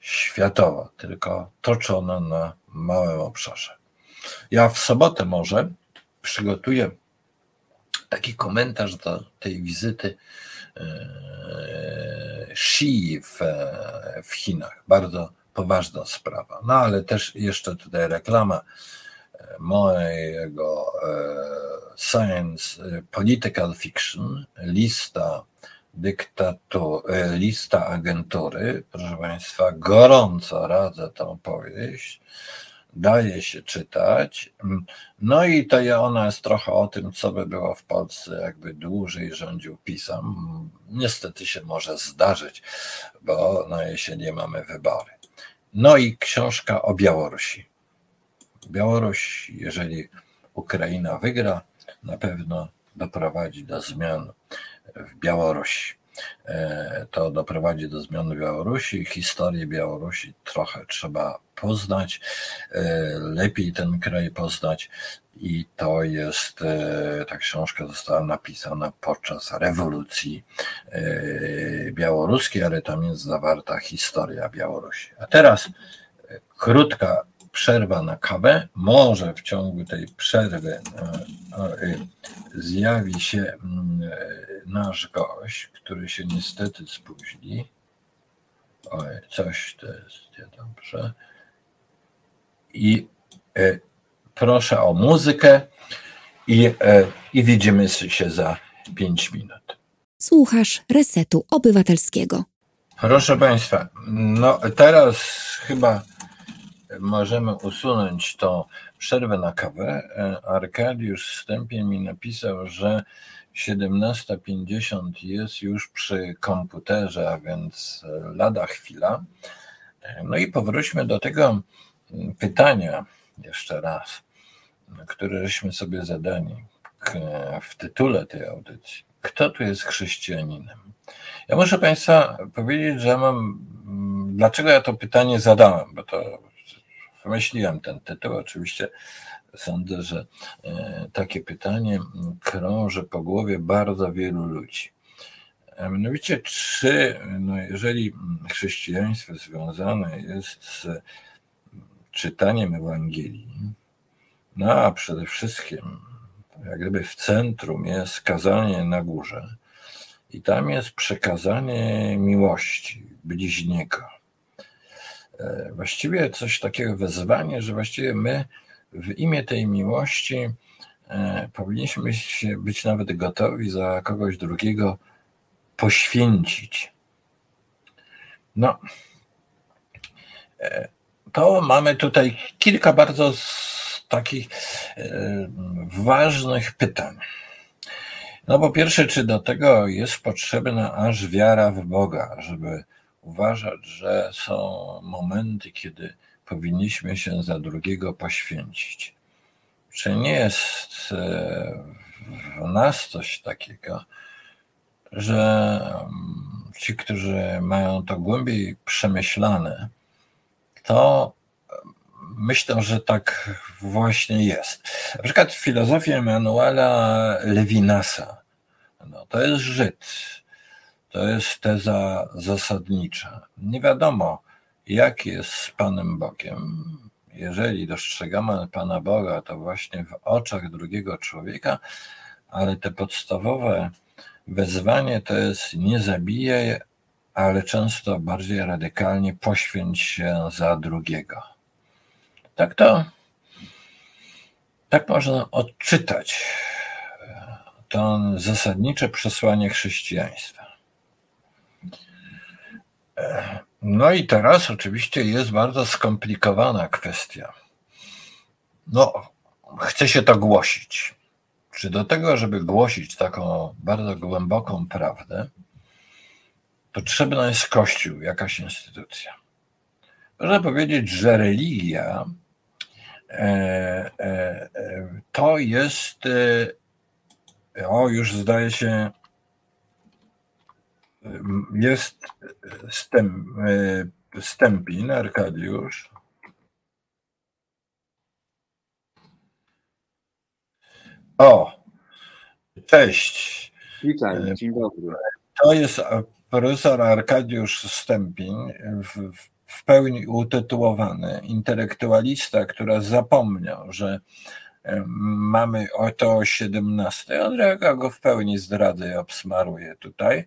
światowa, tylko toczona na małym obszarze. Ja w sobotę może przygotuję taki komentarz do tej wizyty Xi w, w Chinach. Bardzo poważna sprawa. No ale też jeszcze tutaj reklama mojego e, Science e, Political Fiction, lista dyktatu, e, lista agentury. Proszę Państwa, gorąco radzę tą powieść. Daje się czytać. No i to ja, ona jest trochę o tym, co by było w Polsce, jakby dłużej rządził pisam. Niestety się może zdarzyć, bo na jesienie mamy wybory. No i książka o Białorusi. Białoruś, jeżeli Ukraina wygra, na pewno doprowadzi do zmian w Białorusi. E, to doprowadzi do zmian Białorusi. Historię Białorusi trochę trzeba poznać, e, lepiej ten kraj poznać. I to jest, e, ta książka została napisana podczas rewolucji białoruskiej, ale tam jest zawarta historia Białorusi. A teraz krótka przerwa na kawę. Może w ciągu tej przerwy e, e, zjawi się mm, nasz gość, który się niestety spóźni. Oj, coś to jest niedobrze. I e, proszę o muzykę i, i widzimy się za pięć minut. Słuchasz Resetu Obywatelskiego. Proszę Państwa, no teraz chyba możemy usunąć tą przerwę na kawę. Arkadiusz wstępie mi napisał, że 17.50 jest już przy komputerze, a więc lada chwila. No i powróćmy do tego pytania jeszcze raz, które żeśmy sobie zadali w tytule tej audycji. Kto tu jest chrześcijaninem? Ja muszę Państwa powiedzieć, że mam. Dlaczego ja to pytanie zadałem? Bo to wymyśliłem ten tytuł. Oczywiście sądzę, że e, takie pytanie krąży po głowie bardzo wielu ludzi. A mianowicie, czy no jeżeli chrześcijaństwo związane jest z czytaniem Ewangelii, no a przede wszystkim, jak gdyby w centrum jest kazanie na górze, i tam jest przekazanie miłości bliźniego. E, właściwie coś takiego wezwanie, że właściwie my w imię tej miłości e, powinniśmy się być nawet gotowi za kogoś drugiego poświęcić. No, e, to mamy tutaj kilka bardzo takich ważnych pytań. No po pierwsze, czy do tego jest potrzebna aż wiara w Boga, żeby uważać, że są momenty, kiedy powinniśmy się za drugiego poświęcić. Czy nie jest e, w nas coś takiego, że mm, ci, którzy mają to głębiej przemyślane, to myślę, że tak właśnie jest. Na przykład w filozofii Emanuela Levinasa, no, to jest Żyd, to jest teza zasadnicza. Nie wiadomo, jak jest z Panem Bogiem. Jeżeli dostrzegamy Pana Boga, to właśnie w oczach drugiego człowieka, ale te podstawowe wezwanie to jest nie zabijaj, ale często bardziej radykalnie poświęć się za drugiego. Tak to, tak można odczytać to zasadnicze przesłanie chrześcijaństwa. No i teraz oczywiście jest bardzo skomplikowana kwestia. No, chce się to głosić. Czy do tego, żeby głosić taką bardzo głęboką prawdę, potrzebna jest Kościół, jakaś instytucja. Można powiedzieć, że religia e, e, e, to jest, o już zdaje się, jest stęp, Stępin, Arkadiusz. O, cześć. Witam, dzień dobry. To jest profesor Arkadiusz Stępin, w, w pełni utytułowany, intelektualista, która zapomniał, że mamy oto 17. Andrzejka go w pełni zdradza i obsmaruje tutaj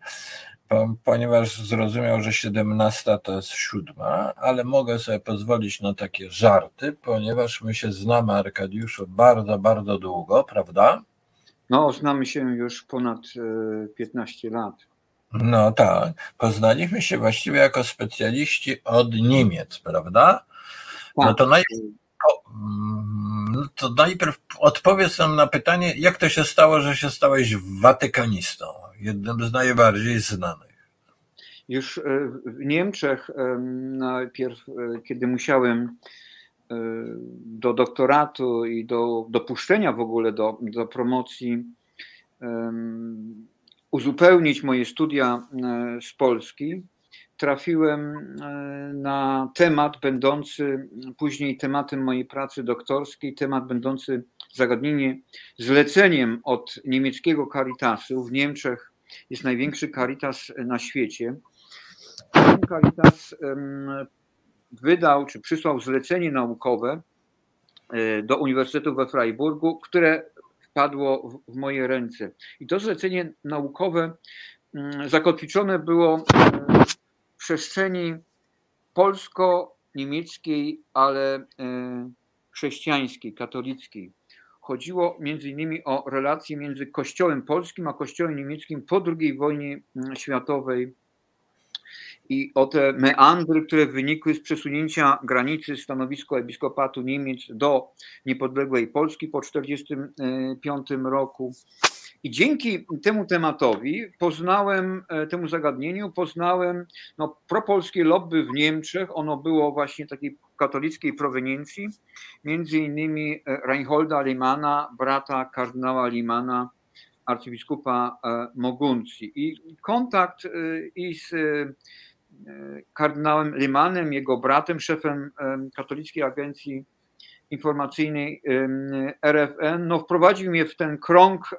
ponieważ zrozumiał, że 17 to jest siódma, ale mogę sobie pozwolić na takie żarty, ponieważ my się znamy, Arkadiuszu, bardzo, bardzo długo, prawda? No, znamy się już ponad 15 e, lat. No tak. Poznaliśmy się właściwie jako specjaliści od Niemiec, prawda? No tak. to najpierw, no to najpierw odpowiedz nam na pytanie, jak to się stało, że się stałeś watykanistą? Jednym z najbardziej znanych. Już e, w Niemczech najpierw, e, kiedy musiałem e, do doktoratu i do dopuszczenia w ogóle do, do promocji uzupełnić moje studia z Polski, trafiłem na temat będący później tematem mojej pracy doktorskiej, temat będący zagadnienie zleceniem od niemieckiego Caritasu w Niemczech jest największy Caritas na świecie. Caritas wydał czy przysłał zlecenie naukowe e, do Uniwersytetu we Freiburgu, które wpadło w moje ręce. I to zlecenie naukowe mm, zakotwiczone było e, przestrzeni polsko-niemieckiej, ale e, chrześcijańskiej, katolickiej. Chodziło między innymi o relacje między Kościołem polskim a Kościołem niemieckim po II wojnie mm, światowej i o te meandry, które wynikły z przesunięcia granicy stanowiska episkopatu Niemiec do niepodległej Polski po 1945 roku. I dzięki temu tematowi poznałem, e, temu zagadnieniu, poznałem no, propolskie lobby w Niemczech. Ono było właśnie takiej katolickiej proweniencji, między innymi e, Reinholda Limana, brata kardynała Limana, arcybiskupa e, Moguncji. I kontakt i z kardynałem Limanem, jego bratem, szefem katolickiej agencji informacyjnej RFN, no wprowadził mnie w ten krąg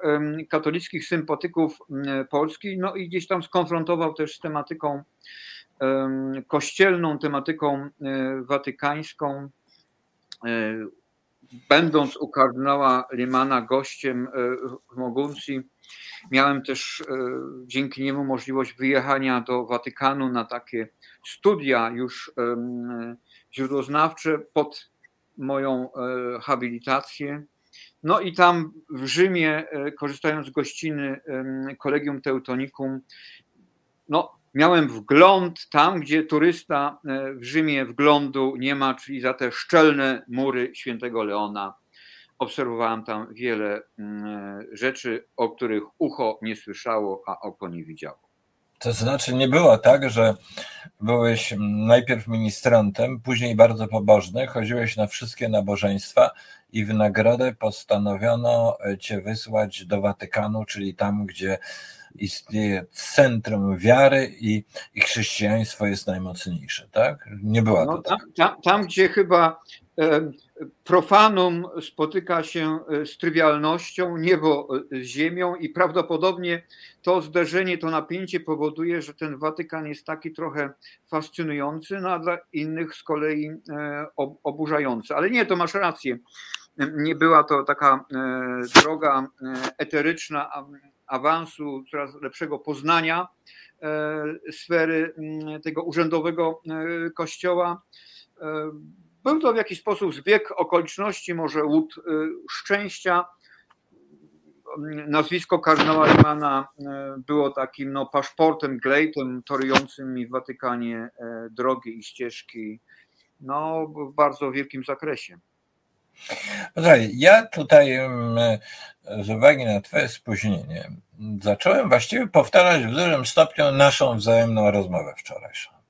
katolickich sympatyków Polski, no i gdzieś tam skonfrontował też z tematyką kościelną, tematyką e, watykańską. E, będąc u kardynała Limana gościem e, w Moguncji, miałem też dzięki niemu możliwość wyjechania do Watykanu na takie studia już źródłoznawcze pod moją e, habilitację No i tam w Rzymie, korzystając z gościny Kolegium Teutonicum, no, miałem wgląd tam, gdzie turysta w Rzymie wglądu nie ma, czyli za te szczelne mury świętego Leona obserwowałem tam wiele mm, rzeczy, o których ucho nie słyszało, a oko nie widziało. To znaczy nie było tak, że byłeś najpierw ministrantem, później bardzo pobożny, chodziłeś na wszystkie nabożeństwa i w nagrodę postanowiono cię wysłać do Watykanu, czyli tam, gdzie istnieje centrum wiary i, i chrześcijaństwo jest najmocniejsze, tak? Nie była to no, tam, tak. Tam, tam, gdzie chyba profanum spotyka się e, z trywialnością, niebo e, z ziemią i prawdopodobnie to zderzenie, to napięcie powoduje, że ten Watykan jest taki trochę fascynujący, no a dla innych z kolei e, oburzający. Ale nie, to masz rację. Nie była to taka droga eteryczna awansu, coraz lepszego poznania sfery tego urzędowego kościoła był to w jakiś sposób zbieg okoliczności, może łód y, szczęścia. Nazwisko kardynała Rimana y, było takim no, paszportem, glejtem torującym mi w Watykanie e, drogi i ścieżki no, w bardzo wielkim zakresie. Słuchaj, ja tutaj z uwagi na Twoje spóźnienie zacząłem właściwie powtarzać w dużym stopniu naszą wzajemną rozmowę wczorajszą.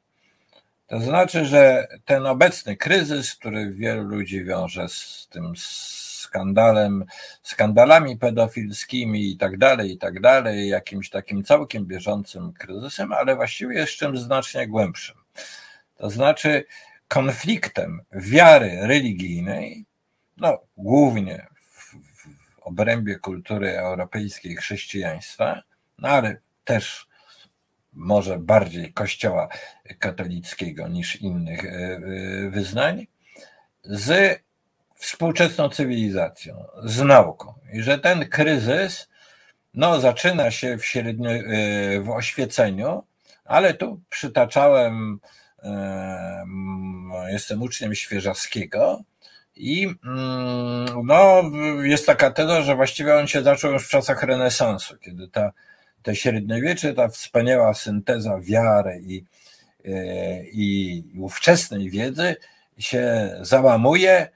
To znaczy, że ten obecny kryzys, który wielu ludzi wiąże z tym skandalem, skandalami pedofilskimi i tak dalej, i tak dalej, jakimś takim całkiem bieżącym kryzysem, ale właściwie jest czymś znacznie głębszym. To znaczy konfliktem wiary religijnej, no głównie w, w obrębie kultury europejskiej chrześcijaństwa, no ale też może bardziej Kościoła katolickiego niż innych e, e, wyznań, z współczesną cywilizacją, z nauką. I że ten kryzys no, zaczyna się w, średnio, e, w oświeceniu, ale tu przytaczałem, jestem uczniem Świeżawskiego, i mm, no, jest taka teza, że właściwie on się zaczął już w czasach renesansu, kiedy ta te średniowiecze, ta wspaniała synteza wiary i, e, i ówczesnej wiedzy się załamuje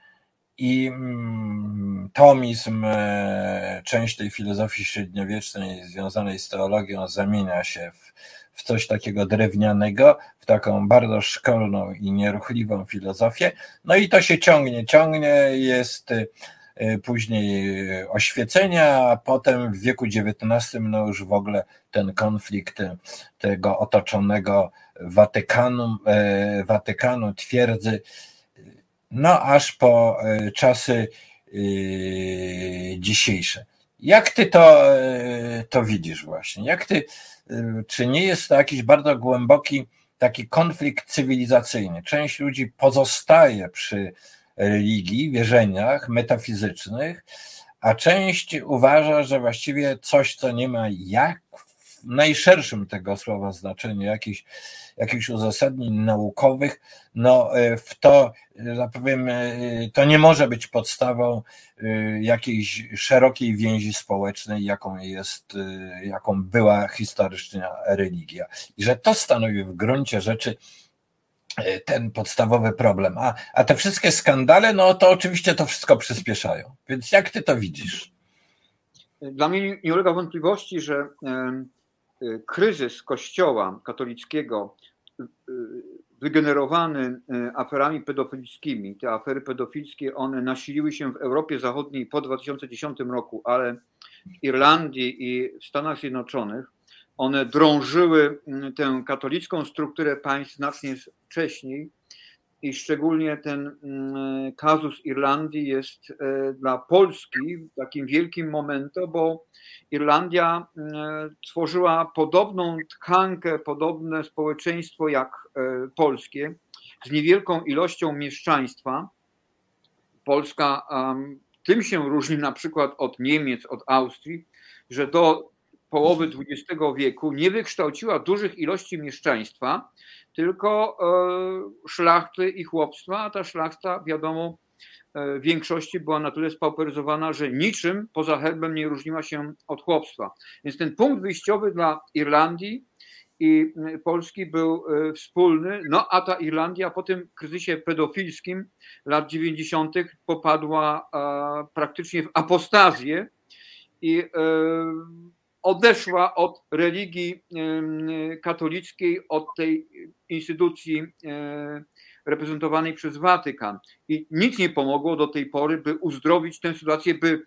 i mm, tomizm, e, część tej filozofii średniowiecznej związanej z teologią zamienia się w, w coś takiego drewnianego, w taką bardzo szkolną i nieruchliwą filozofię. No i to się ciągnie, ciągnie, jest później oświecenia, a potem w wieku XIX no już w ogóle ten konflikt tego otoczonego Watykanu, e, Watykanu twierdzy, no aż po e, czasy dzisiejsze. Jak ty to, to widzisz właśnie? Jak ty, czy nie jest to jakiś bardzo głęboki taki konflikt cywilizacyjny? Część ludzi pozostaje przy religii, wierzeniach metafizycznych, a część uważa, że właściwie coś, co nie ma jak w najszerszym tego słowa znaczeniu, jakichś, jakichś uzasadnień naukowych, no e, w to, że powiem, e, to nie może być podstawą e, jakiejś szerokiej więzi społecznej, jaką jest, jaką była historycznie religia. I że to stanowi w gruncie rzeczy ten podstawowy problem. A, a te wszystkie skandale, no to oczywiście to wszystko przyspieszają. Więc jak ty to widzisz? Dla mnie nie ulega wątpliwości, że e, kryzys Kościoła katolickiego wygenerowany aferami pedofilskimi, te afery pedofilskie, one nasiliły się w Europie Zachodniej po 2010 roku, ale w Irlandii i w Stanach Zjednoczonych one drążyły mm, tę katolicką strukturę państw znacznie wcześniej i szczególnie ten mm, kazus Irlandii jest e, dla Polski takim wielkim momentem, bo Irlandia mm, tworzyła podobną tkankę, podobne społeczeństwo jak e, polskie, z niewielką ilością mieszczaństwa. Polska tym się różni na przykład od Niemiec, od Austrii, że do połowy XX wieku nie wykształciła dużych ilości mieszczaństwa, tylko e, szlachty i chłopstwa, a ta szlachta, wiadomo, w większości była na tyle spauperyzowana, że niczym poza herbem nie różniła się od chłopstwa. Więc ten punkt wyjściowy dla Irlandii i Polski był wspólny, no a ta Irlandia po tym kryzysie pedofilskim lat 90. popadła praktycznie w apostazję i odeszła od religii katolickiej, od tej instytucji reprezentowanej przez Watykan. I nic nie pomogło do tej pory, by uzdrowić tę sytuację, by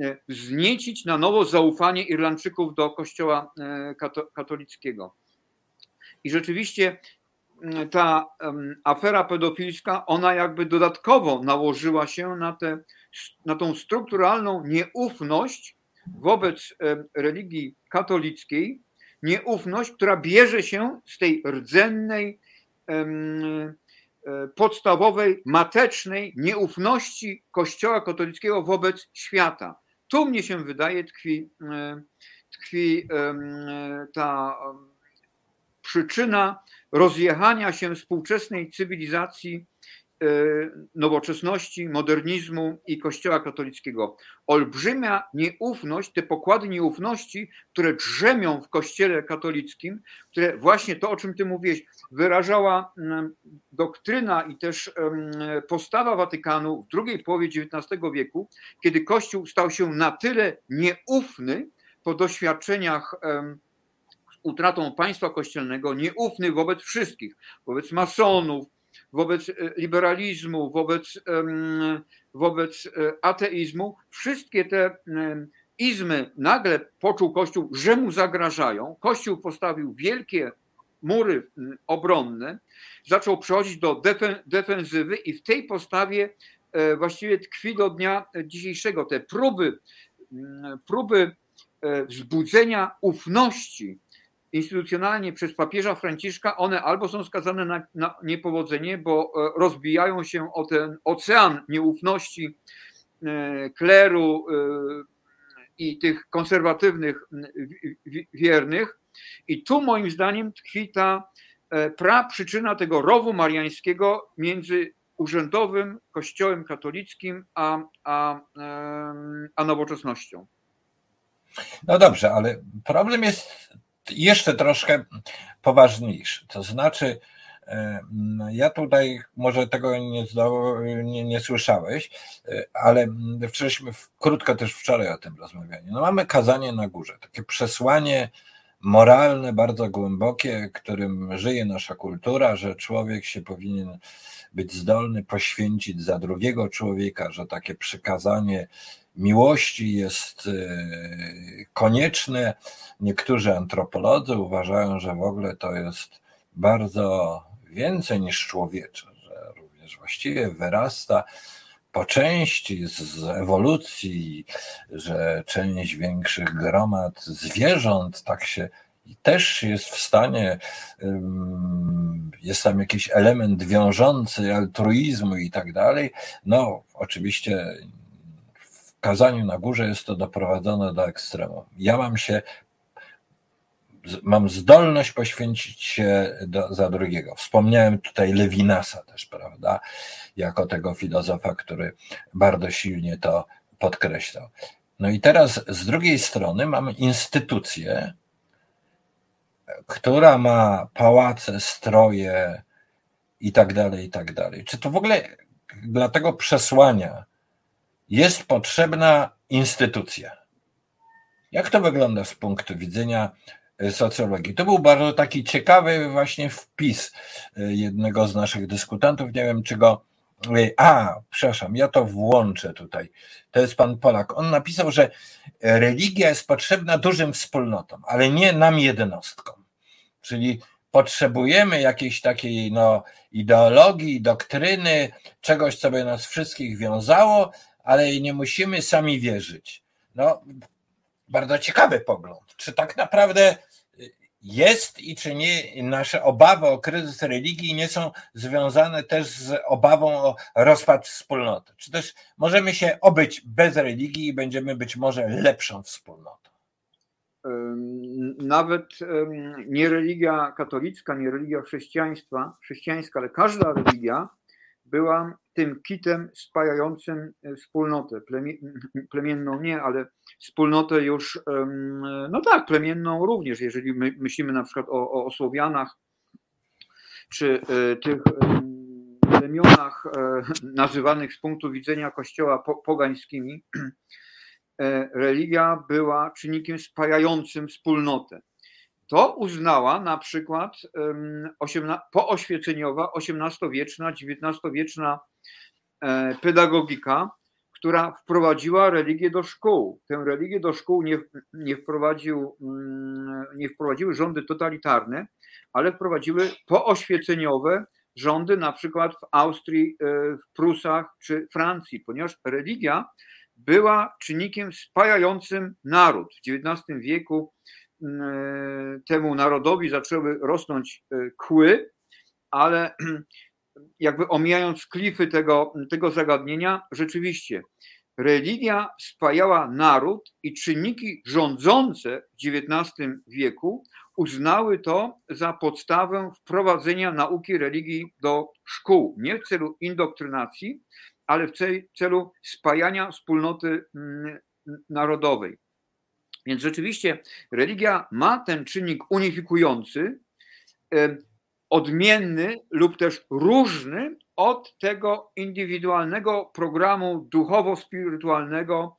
e, wzniecić na nowo zaufanie Irlandczyków do Kościoła e, katolickiego. I rzeczywiście ta afera pedofilska, ona jakby dodatkowo nałożyła się na, tę na tą strukturalną nieufność wobec religii katolickiej, nieufność, która bierze się z tej rdzennej, e, podstawowej, matecznej nieufności Kościoła katolickiego wobec świata. Tu mnie się wydaje tkwi, tkwi ta przyczyna rozjechania się współczesnej cywilizacji E, nowoczesności, modernizmu i Kościoła katolickiego. Olbrzymia nieufność, te pokłady nieufności, które drzemią w Kościele katolickim, które właśnie to, o czym ty mówiłeś, wyrażała mm, doktryna i też postawa Watykanu w drugiej połowie XIX wieku, kiedy Kościół stał się na tyle nieufny po doświadczeniach utratą państwa kościelnego, nieufny wobec wszystkich, wobec masonów, wobec e, liberalizmu, wobec, wobec e, ateizmu, wszystkie te izmy nagle poczuł Kościół, że mu zagrażają. Kościół postawił wielkie mury obronne, zaczął przechodzić do defensywy i w tej postawie e, właściwie tkwi do dnia dzisiejszego. Te próby, próby wzbudzenia ufności instytucjonalnie przez papieża Franciszka, one albo są skazane na, na niepowodzenie, bo e, rozbijają się o ten ocean nieufności e, kleru e, i tych konserwatywnych wiernych. I tu moim zdaniem tkwi ta pra przyczyna tego rowu mariańskiego między urzędowym kościołem katolickim a, a, a nowoczesnością. No dobrze, ale problem jest jeszcze troszkę poważniejszy. To znaczy, e, ja tutaj może tego nie, nie, nie słyszałeś, e, ale wcześniej, krótko też wczoraj o tym rozmawiali. No mamy kazanie na górze, takie przesłanie moralne, bardzo głębokie, którym żyje nasza kultura, że człowiek się powinien być zdolny poświęcić za drugiego człowieka, że takie przykazanie miłości jest y, konieczne. Niektórzy antropolodzy uważają, że w ogóle to jest bardzo więcej niż człowiecze, że również właściwie wyrasta po części z ewolucji, że część większych gromad zwierząt tak się też jest w stanie, jest tam jakiś element wiążący altruizmu i tak dalej. No, oczywiście kazaniu na górze jest to doprowadzone do ekstremum. Ja mam się, mam zdolność poświęcić się do, za drugiego. Wspomniałem tutaj Lewinasa też, prawda, jako tego filozofa, który bardzo silnie to podkreślał. No i teraz z drugiej strony mamy instytucję, która ma pałace, stroje i tak dalej, i tak dalej. Czy to w ogóle dla tego przesłania jest potrzebna instytucja. Jak to wygląda z punktu widzenia socjologii? To był bardzo taki ciekawy właśnie wpis e, jednego z naszych dyskutantów. Nie wiem, czy go. E, a, przepraszam, ja to włączę tutaj. To jest pan Polak. On napisał, że religia jest potrzebna dużym wspólnotom, ale nie nam jednostkom. Czyli potrzebujemy jakiejś takiej no, ideologii, doktryny, czegoś, co by nas wszystkich wiązało, ale nie musimy sami wierzyć. No, bardzo ciekawy pogląd. Czy tak naprawdę jest i czy nie nasze obawy o kryzys religii nie są związane też z obawą o rozpad wspólnoty? Czy też możemy się obyć bez religii i będziemy być może lepszą wspólnotą? Nawet nie religia katolicka, nie religia chrześcijaństwa, chrześcijańska, ale każda religia była tym kitem spajającym wspólnotę, [laughs] plemienną nie, ale wspólnotę już, no tak, plemienną również, jeżeli my myślimy na przykład o, o Słowianach, czy tych plemionach [laughs] nazywanych z punktu widzenia kościoła pogańskimi, [clears throat] religia była czynnikiem spajającym wspólnotę. To uznała na przykład pooświeceniowa, XVIII-wieczna, XIX-wieczna e, pedagogika, która wprowadziła religię do szkół. Tę religię do szkół nie, nie, wprowadził, mm, nie wprowadziły rządy totalitarne, ale wprowadziły pooświeceniowe rządy, na przykład w Austrii, e, w Prusach czy Francji, ponieważ religia była czynnikiem spajającym naród. W XIX wieku temu narodowi zaczęły rosnąć e, kły, ale [clears throat] jakby omijając klify tego, tego zagadnienia, rzeczywiście religia spajała naród i czynniki rządzące w XIX wieku uznały to za podstawę wprowadzenia nauki religii do szkół, nie w celu indoktrynacji, ale w celu spajania wspólnoty mm, narodowej. Więc rzeczywiście religia ma ten czynnik unifikujący, odmienny lub też różny od tego indywidualnego programu duchowo-spirytualnego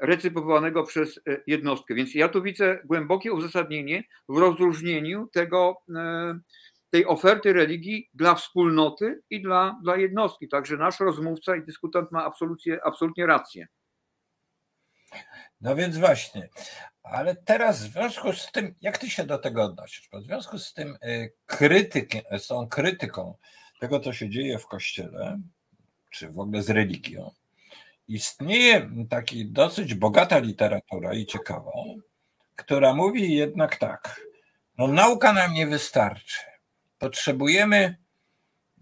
recypowanego przez e, jednostkę. Więc ja tu widzę głębokie uzasadnienie w rozróżnieniu tego, e, tej oferty religii dla wspólnoty i dla, dla jednostki. Także nasz rozmówca i dyskutant ma absolutnie, absolutnie rację. No więc właśnie, ale teraz w związku z tym, jak ty się do tego odnosisz? Bo w związku z tym y, krytykiem, z tą krytyką tego, co się dzieje w kościele, czy w ogóle z religią, istnieje taki dosyć bogata literatura i ciekawa, która mówi jednak tak, no nauka nam nie wystarczy. Potrzebujemy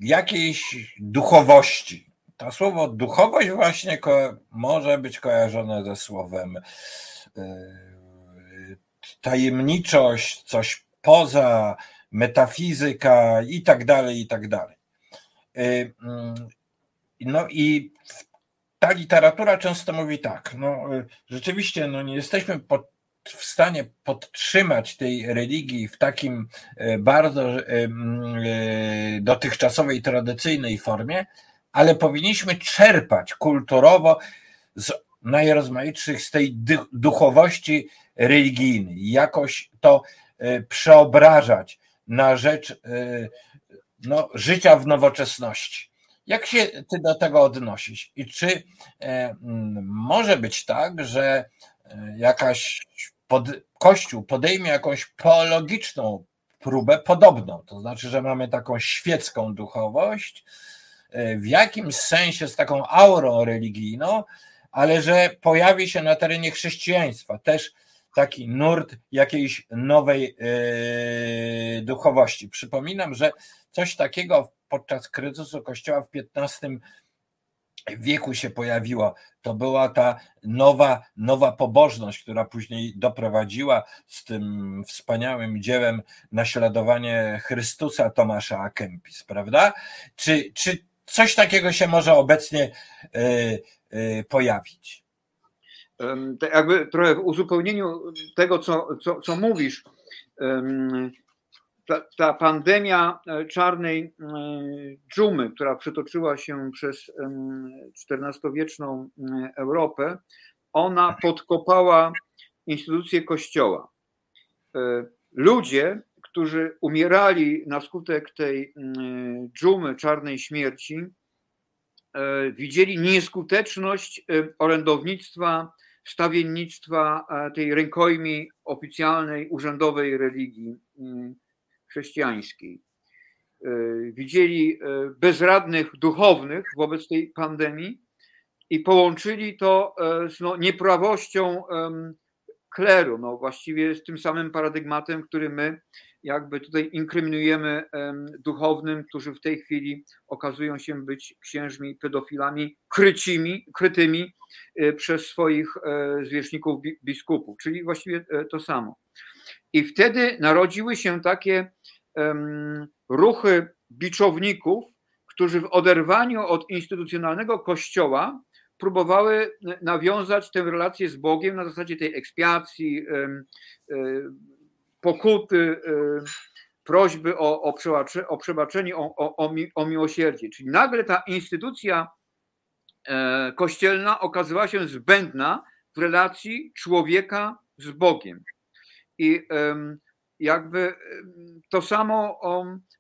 jakiejś duchowości, to słowo duchowość właśnie może być kojarzone ze słowem yy, tajemniczość, coś poza, metafizyka i tak dalej, i tak dalej. Yy, no i ta literatura często mówi tak, no rzeczywiście no nie jesteśmy pod, w stanie podtrzymać tej religii w takim bardzo dotychczasowej, tradycyjnej formie, ale powinniśmy czerpać kulturowo z najrozmaitszych z tej duchowości religijnej, jakoś to e, przeobrażać na rzecz e, no, życia w nowoczesności. Jak się ty do tego odnosisz? I czy e, może być tak, że jakaś pod, Kościół podejmie jakąś poologiczną próbę podobną, to znaczy, że mamy taką świecką duchowość, w jakimś sensie z taką aurą religijną, ale że pojawi się na terenie chrześcijaństwa też taki nurt jakiejś nowej e, duchowości. Przypominam, że coś takiego podczas kryzysu Kościoła w XV wieku się pojawiło. To była ta nowa, nowa pobożność, która później doprowadziła z tym wspaniałym dziełem naśladowanie Chrystusa Tomasza Akempis, prawda? Czy, czy coś takiego się może obecnie e, e, pojawić. Tak jakby trochę w uzupełnieniu tego, co, co, co mówisz, ta, ta, pandemia e, czarnej dżumy, która przetoczyła się przez XIV-wieczną Europę, ona podkopała instytucje Kościoła. Ludzie którzy umierali na skutek tej mm, dżumy czarnej śmierci, e, widzieli nieskuteczność e, orędownictwa, wstawiennictwa e, tej rękojmi oficjalnej, urzędowej religii mm, chrześcijańskiej. Widzieli bezradnych duchownych wobec tej pandemii i połączyli to z no, nieprawością kleru, no właściwie z tym samym paradygmatem, który my jakby tutaj inkryminujemy duchownym, którzy w tej chwili okazują się być księżmi pedofilami krycimi, krytymi e, przez swoich e, zwierzchników biskupów, czyli właściwie e, to samo. I wtedy narodziły się takie ruchy biczowników, którzy w oderwaniu od instytucjonalnego kościoła próbowały nawiązać tę relację z Bogiem na zasadzie tej ekspiacji, pokuty, prośby o, o, o przebaczenie, o, o, miłosierdzie. Czyli nagle ta instytucja e, kościelna okazywała się zbędna w relacji człowieka z Bogiem. I jakby to samo,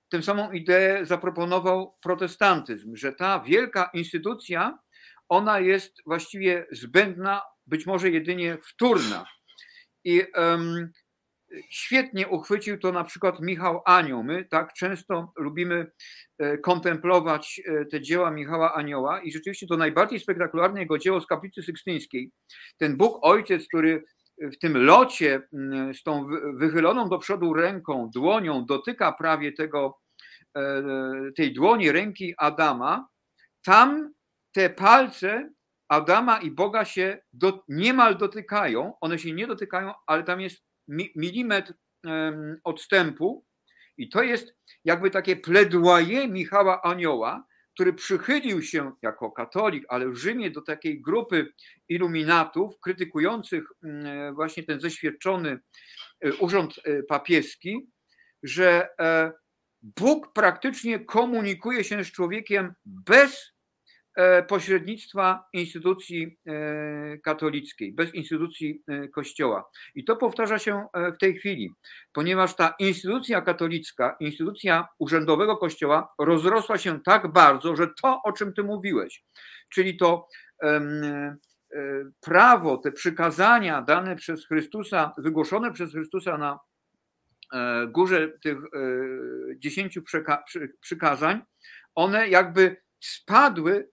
tę samą ideę zaproponował protestantyzm, że ta wielka instytucja, ona jest właściwie zbędna, być może jedynie wtórna. I świetnie uchwycił to na przykład Michał Anioł. My tak często lubimy e, kontemplować e, te dzieła Michała Anioła i rzeczywiście to najbardziej spektakularne jego dzieło z kaplicy sykstyńskiej. Ten Bóg Ojciec, który w tym locie mm, z tą wychyloną do przodu ręką, dłonią dotyka prawie tego, e, tej dłoni ręki Adama, tam te palce Adama i Boga się do, niemal dotykają, one się nie dotykają, ale tam jest milimetr odstępu. I to jest jakby takie pledoyer Michała Anioła, który przychylił się jako katolik, ale w Rzymie do takiej grupy iluminatów krytykujących właśnie ten zeświadczony e, urząd e, papieski, że e, Bóg praktycznie komunikuje się z człowiekiem bez pośrednictwa instytucji e, katolickiej, bez instytucji e, Kościoła. I to powtarza się w tej chwili, ponieważ ta instytucja katolicka, instytucja urzędowego Kościoła rozrosła się tak bardzo, że to, o czym ty mówiłeś, czyli to prawo, te przykazania dane przez Chrystusa, wygłoszone przez Chrystusa na górze tych dziesięciu przykazań, one jakby spadły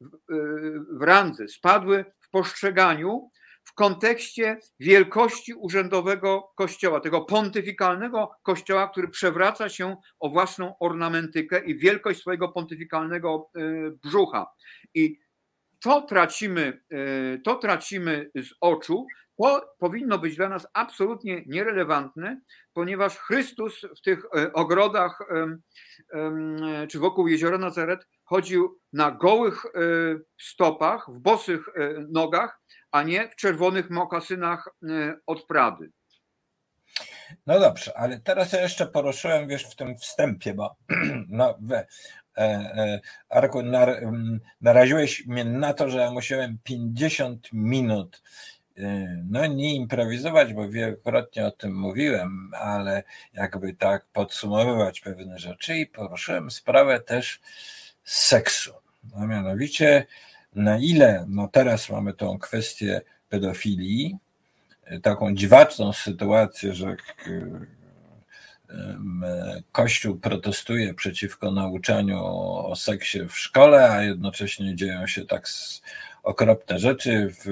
w randze, spadły w postrzeganiu w kontekście wielkości urzędowego kościoła, tego pontyfikalnego kościoła, który przewraca się o własną ornamentykę i wielkość swojego pontyfikalnego e, brzucha. I to tracimy, e, to tracimy z oczu, to powinno być dla nas absolutnie nierelevantne, ponieważ Chrystus w tych e, ogrodach czy wokół jeziora Nazaret chodził na gołych e, stopach, w bosych e, nogach, a nie w czerwonych mokasynach od Prady. No dobrze, ale teraz ja jeszcze poruszyłem, wiesz, w tym wstępie, bo [clears throat] no, we, e, Arku, naraziłeś mnie na to, że ja musiałem 50 minut no nie improwizować, bo wielokrotnie o tym mówiłem, ale jakby tak podsumowywać pewne rzeczy i poruszyłem sprawę też seksu. No mianowicie na ile, no teraz mamy tą kwestię pedofilii, taką dziwaczną sytuację, że Kościół protestuje przeciwko nauczaniu o seksie w szkole, a jednocześnie dzieją się tak okropne rzeczy w,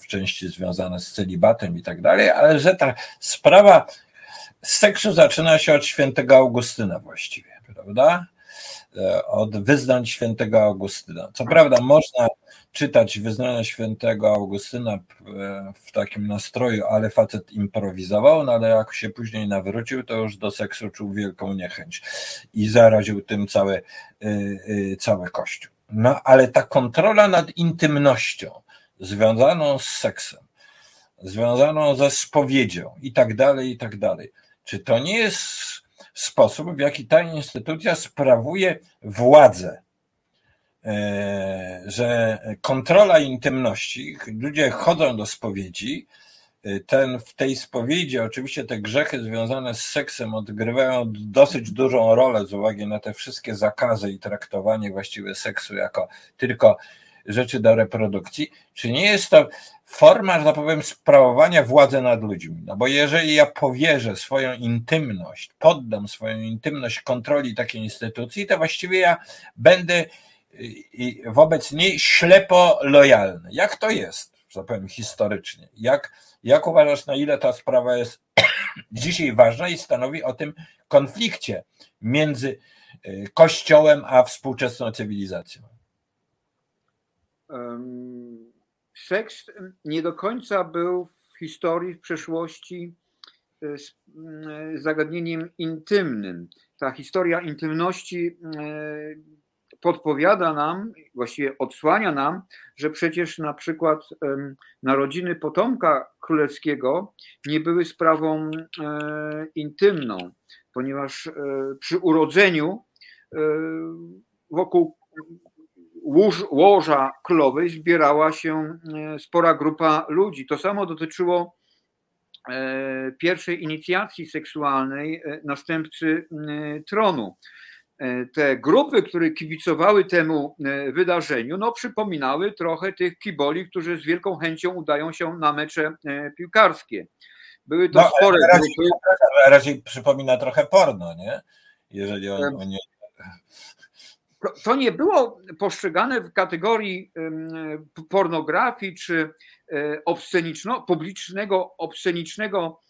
w części związane z celibatem i tak dalej, ale że ta sprawa seksu zaczyna się od świętego Augustyna właściwie, prawda? E, od wyznań świętego Augustyna. Co prawda można czytać wyznania świętego Augustyna e, w takim nastroju, ale facet improwizował, no ale jak się później nawrócił, to już do seksu czuł wielką niechęć i zaraził tym cały, e, cały kościół. No ale ta kontrola nad intymnością związaną z seksem, związaną ze spowiedzią i tak dalej, i tak dalej. Czy to nie jest sposób, w jaki ta instytucja sprawuje władzę? E, że kontrola intymności, ludzie chodzą do spowiedzi, ten, w tej spowiedzi oczywiście te grzechy związane z seksem odgrywają dosyć dużą rolę z uwagi na te wszystkie zakazy i traktowanie właściwie seksu jako tylko rzeczy do reprodukcji. Czy nie jest to forma, że tak powiem, sprawowania władzy nad ludźmi? No bo jeżeli ja powierzę swoją intymność, poddam swoją intymność kontroli takiej instytucji, to właściwie ja będę wobec niej ślepo lojalny. Jak to jest, że powiem, historycznie? Jak, jak uważasz, na ile ta sprawa jest [clears throat] dzisiaj ważna i stanowi o tym konflikcie między y, Kościołem a współczesną cywilizacją? Seks nie do końca był w historii, w przeszłości y, y, zagadnieniem intymnym. Ta historia intymności podpowiada nam, właściwie odsłania nam, że przecież na przykład narodziny potomka królewskiego nie były sprawą intymną, ponieważ przy urodzeniu wokół łóż, łoża królowej zbierała się spora grupa ludzi. To samo dotyczyło pierwszej inicjacji seksualnej następcy tronu. E, te grupy, które kibicowały temu e, wydarzeniu, no przypominały trochę tych kiboli, którzy z wielką chęcią udają się na mecze e, piłkarskie. Były to no, spore raczej, grupy. Raczej przypomina trochę porno, nie? Jeżeli on, nie... To nie było postrzegane w kategorii pornografii czy obsceniczno, publicznego, obscenicznego,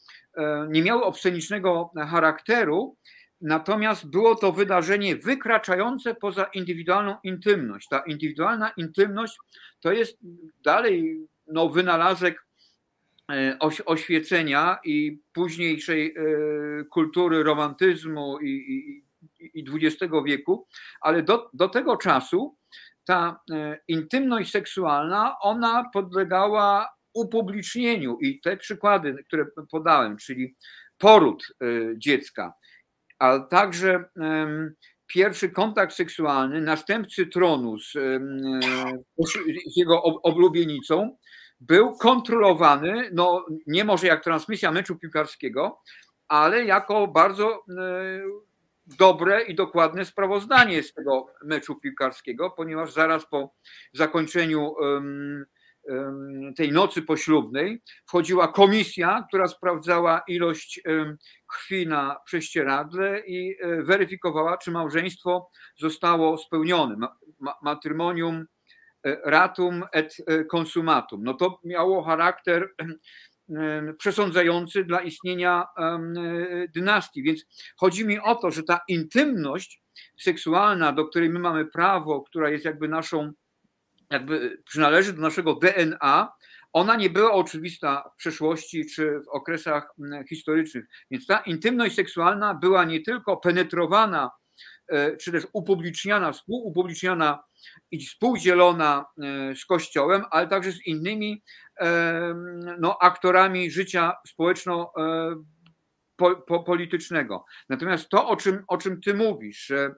nie miały obscenicznego charakteru, Natomiast było to wydarzenie wykraczające poza indywidualną intymność. Ta indywidualna intymność to jest dalej no, wynalazek e, oświecenia i późniejszej e, kultury romantyzmu i, i, i XX wieku, ale do, do tego czasu ta e, intymność seksualna, ona podlegała upublicznieniu i te przykłady, które podałem, czyli poród dziecka, ale także pierwszy kontakt seksualny następcy tronu z, z jego oblubienicą był kontrolowany, no nie może jak transmisja meczu piłkarskiego, ale jako bardzo dobre i dokładne sprawozdanie z tego meczu piłkarskiego, ponieważ zaraz po zakończeniu tej nocy poślubnej wchodziła komisja, która sprawdzała ilość krwi na prześcieradle i e, weryfikowała, czy małżeństwo zostało spełnione. Matrymonium e, ratum et e, consumatum. No to miało charakter przesądzający dla istnienia dynastii. Więc chodzi mi o to, że ta intymność seksualna, do której my mamy prawo, która jest jakby naszą jakby przynależy do naszego DNA, ona nie była oczywista w przeszłości czy w okresach mm, historycznych. Więc ta intymność seksualna była nie tylko penetrowana, e, czy też upubliczniana, współupubliczniana i współdzielona e, z Kościołem, ale także z innymi e, no, aktorami życia społeczno politycznego. Natomiast to, o czym, o czym ty mówisz, że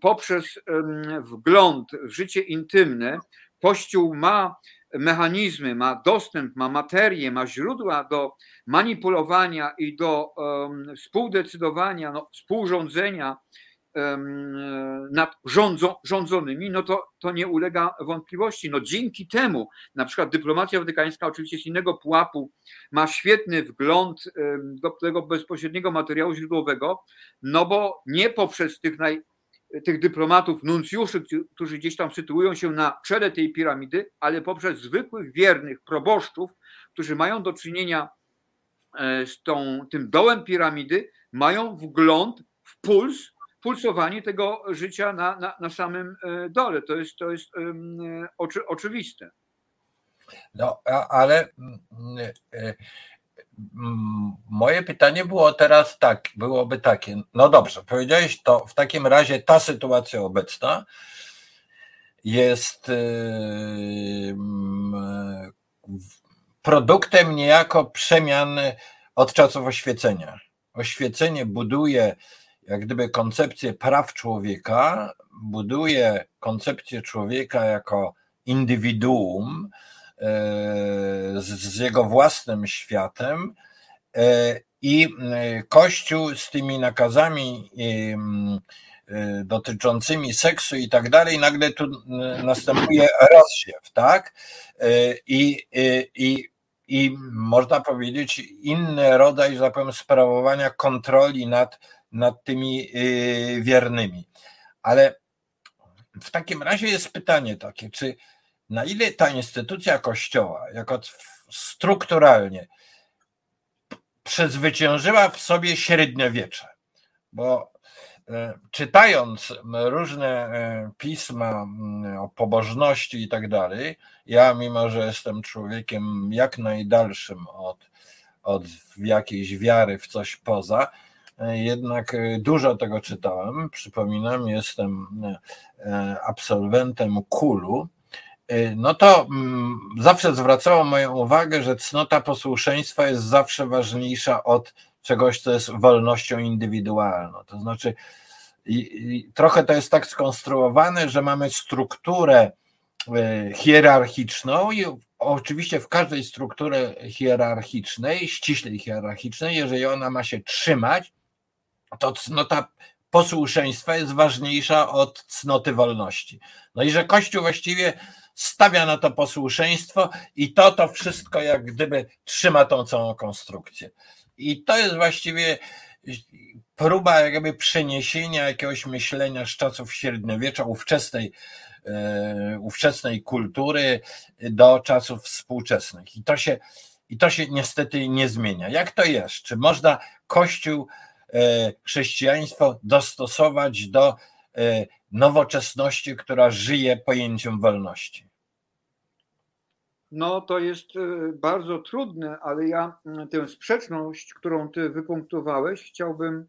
poprzez wgląd w życie intymne Kościół ma mechanizmy, ma dostęp, ma materię, ma źródła do manipulowania i do um, współdecydowania, no, współrządzenia nad rządzo, rządzonymi, no to, to nie ulega wątpliwości. No dzięki temu na przykład dyplomacja watykańska oczywiście z innego pułapu ma świetny wgląd do tego bezpośredniego materiału źródłowego, no bo nie poprzez tych, naj, tych dyplomatów, nuncjuszy, którzy gdzieś tam sytuują się na czele tej piramidy, ale poprzez zwykłych, wiernych proboszczów, którzy mają do czynienia e, z tą, tym dołem piramidy, mają wgląd w puls pulsowanie tego życia na, na, na samym e, dole. To jest, to jest oczy, oczywiste. No, ale mm, e, mm, moje pytanie było teraz tak, byłoby takie, no dobrze, powiedziałeś to, w takim razie ta sytuacja obecna jest e, mm, produktem niejako przemian od czasów oświecenia. Oświecenie buduje jak gdyby koncepcję praw człowieka, buduje koncepcję człowieka jako indywiduum e, z, jego własnym światem e, i e, Kościół z tymi nakazami dotyczącymi seksu i tak dalej, nagle tu następuje rozsiew, tak? I, i, i można powiedzieć inny rodzaj, że tak powiem, sprawowania kontroli nad nad tymi wiernymi. Ale w takim razie jest pytanie takie, czy na ile ta instytucja Kościoła, jako strukturalnie, przezwyciężyła w sobie średniowiecze? Bo e, czytając różne e, pisma o pobożności i tak dalej, ja mimo, że jestem człowiekiem jak najdalszym od, od jakiejś wiary w coś poza, jednak dużo tego czytałem. Przypominam, jestem absolwentem KULU. No to mm, zawsze zwracało moją uwagę, że cnota posłuszeństwa jest zawsze ważniejsza od czegoś, co jest wolnością indywidualną. To znaczy, trochę to jest tak skonstruowane, że mamy strukturę e, hierarchiczną i oczywiście w każdej strukturze hierarchicznej, ściślej hierarchicznej, jeżeli ona ma się trzymać, to cnota posłuszeństwa jest ważniejsza od cnoty wolności. No i że Kościół właściwie stawia na to posłuszeństwo i to to wszystko jak gdyby trzyma tą całą konstrukcję. I to jest właściwie próba jakby przeniesienia jakiegoś myślenia z czasów średniowiecza, ówczesnej, e, ówczesnej kultury do czasów współczesnych. I to się, i to się niestety nie zmienia. Jak to jest? Czy można Kościół, e, chrześcijaństwo dostosować do e, nowoczesności, która żyje pojęciem wolności? no to jest e, bardzo trudne, ale ja mm, tę sprzeczność, którą ty wypunktowałeś, chciałbym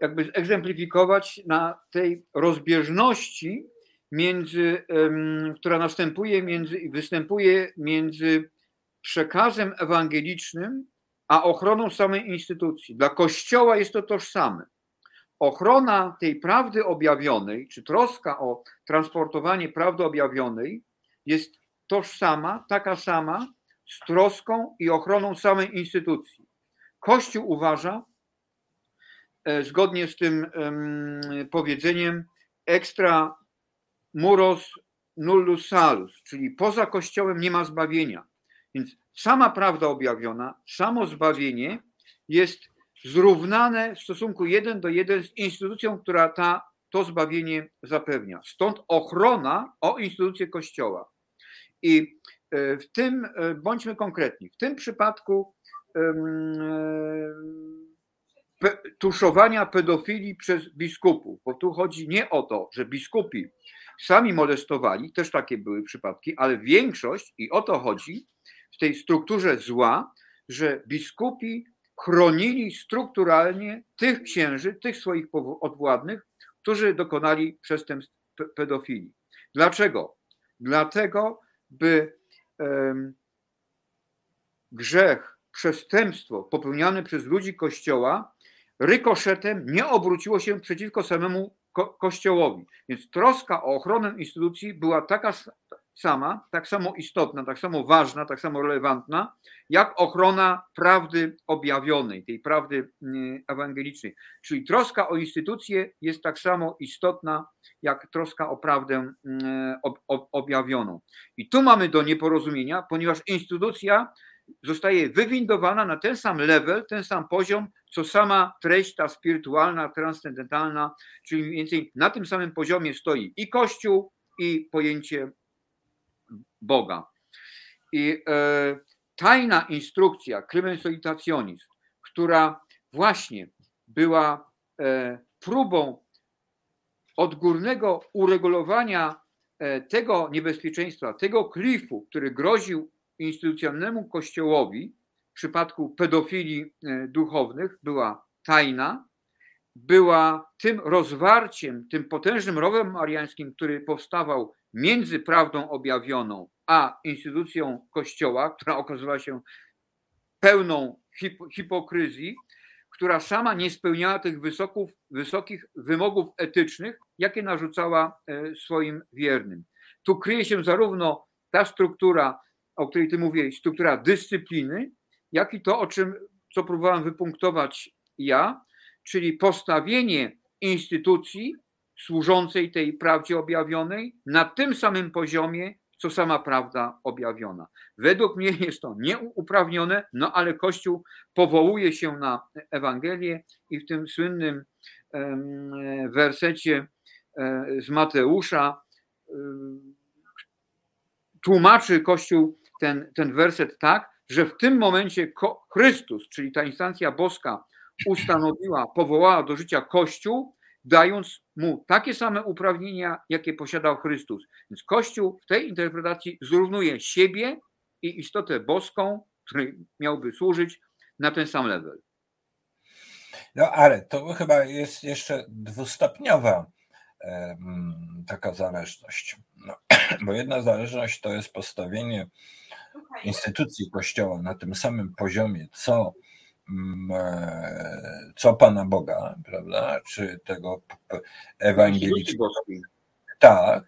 jakby egzemplifikować na tej rozbieżności między, która następuje między i występuje między przekazem ewangelicznym a ochroną samej instytucji. Dla Kościoła jest to tożsame. Ochrona tej prawdy objawionej, czy troska o transportowanie prawdy objawionej jest tożsama, taka sama z troską i ochroną samej instytucji. Kościół uważa, e, zgodnie z tym powiedzeniem, extra muros nullus salus, czyli poza Kościołem nie ma zbawienia. Więc sama prawda objawiona, samo zbawienie jest zrównane w stosunku jeden do jeden z instytucją, która ta, to zbawienie zapewnia. Stąd ochrona o instytucję Kościoła. I e, w tym, e, bądźmy konkretni, w tym przypadku e, tuszowania pedofilii przez biskupów, bo tu chodzi nie o to, że biskupi sami molestowali, też takie były przypadki, ale większość, i o to chodzi, w tej strukturze zła, że biskupi chronili strukturalnie tych księży, tych swoich odwładnych, którzy dokonali przestępstw pedofilii. Dlaczego? Dlatego, by grzech, przestępstwo popełniane przez ludzi Kościoła rykoszetem nie obróciło się przeciwko samemu ko Kościołowi. Więc troska o ochronę instytucji była taka sama, tak samo istotna, tak samo ważna, tak samo relevantna, jak ochrona prawdy objawionej, tej prawdy mm, ewangelicznej. Czyli troska o instytucję jest tak samo istotna, jak troska o prawdę mm, objawioną. I tu mamy do nieporozumienia, ponieważ instytucja zostaje wywindowana na ten sam level, ten sam poziom, co sama treść ta spirytualna, transcendentalna, czyli mniej więcej na tym samym poziomie stoi i Kościół, i pojęcie Boga. I e, tajna instrukcja Solitationis, która właśnie była e, próbą odgórnego uregulowania e, tego niebezpieczeństwa, tego klifu, który groził instytucjonalnemu kościołowi w przypadku pedofilii e, duchownych, była tajna, była tym rozwarciem, tym potężnym rowem mariańskim, który powstawał między prawdą objawioną a instytucją Kościoła, która okazała się pełną hip hipokryzji, która sama nie spełniała tych wysoków, wysokich wymogów etycznych, jakie narzucała e, swoim wiernym. Tu kryje się zarówno ta struktura, o której ty mówiłeś, struktura dyscypliny, jak i to, o czym, co próbowałem wypunktować ja, czyli postawienie instytucji służącej tej prawdzie objawionej na tym samym poziomie, co sama prawda objawiona. Według mnie jest to nieuprawnione, no ale Kościół powołuje się na Ewangelię i w tym słynnym wersecie e, z Mateusza tłumaczy Kościół ten, ten werset tak, że w tym momencie Chrystus, czyli ta instancja boska, ustanowiła, powołała do życia Kościół, dając mu takie same uprawnienia, jakie posiadał Chrystus. Więc Kościół w tej interpretacji zrównuje siebie i istotę boską, której miałby służyć, na ten sam level. No ale to chyba jest jeszcze dwustopniowa taka zależność. No, [clears throat] bo jedna zależność to jest postawienie instytucji Kościoła na tym samym poziomie, co, co Pana Boga, prawda, czy tego ewangelicznego. Tak.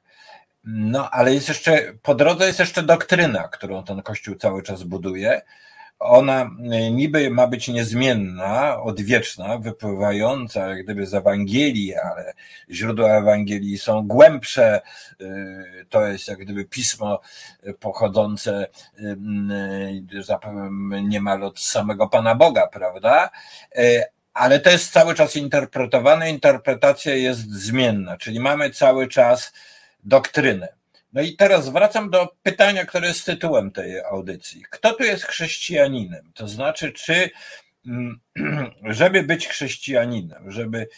No, ale jest jeszcze, po drodze jest jeszcze doktryna, którą ten Kościół cały czas buduje, ona y, niby ma być niezmienna, odwieczna, wypływająca jak gdyby z Ewangelii, ale źródła Ewangelii są głębsze. Y, to jest jak gdyby pismo pochodzące y, niemal od samego Pana Boga, prawda? Ale to jest cały czas interpretowane, interpretacja jest zmienna, czyli mamy cały czas doktrynę. No i teraz wracam do pytania, które jest tytułem tej audycji. Kto tu jest chrześcijaninem? To znaczy, czy mm, [clears throat] żeby być chrześcijaninem, żeby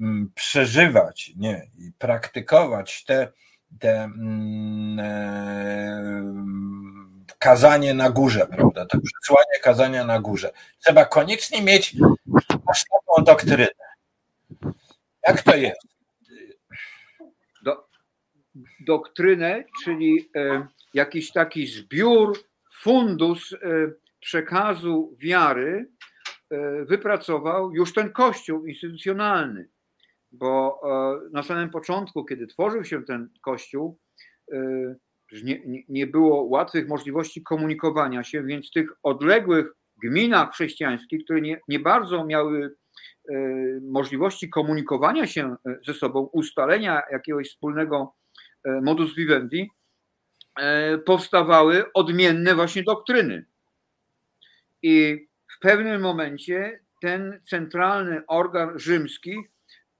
mm, przeżywać nie, i praktykować te, te mm, e, kazanie na górze, prawda? To przesłanie kazania na górze. Trzeba koniecznie mieć taką doktrynę. Jak to jest? Doktrynę, czyli e, jakiś taki zbiór, fundus e, przekazu wiary e, wypracował już ten kościół instytucjonalny. Bo na samym początku, kiedy tworzył się ten kościół, nie, nie było łatwych możliwości komunikowania się, więc w tych odległych gminach chrześcijańskich, które nie, nie bardzo miały możliwości komunikowania się ze sobą, ustalenia jakiegoś wspólnego modus vivendi, e, powstawały odmienne właśnie doktryny. I w pewnym momencie ten centralny organ rzymski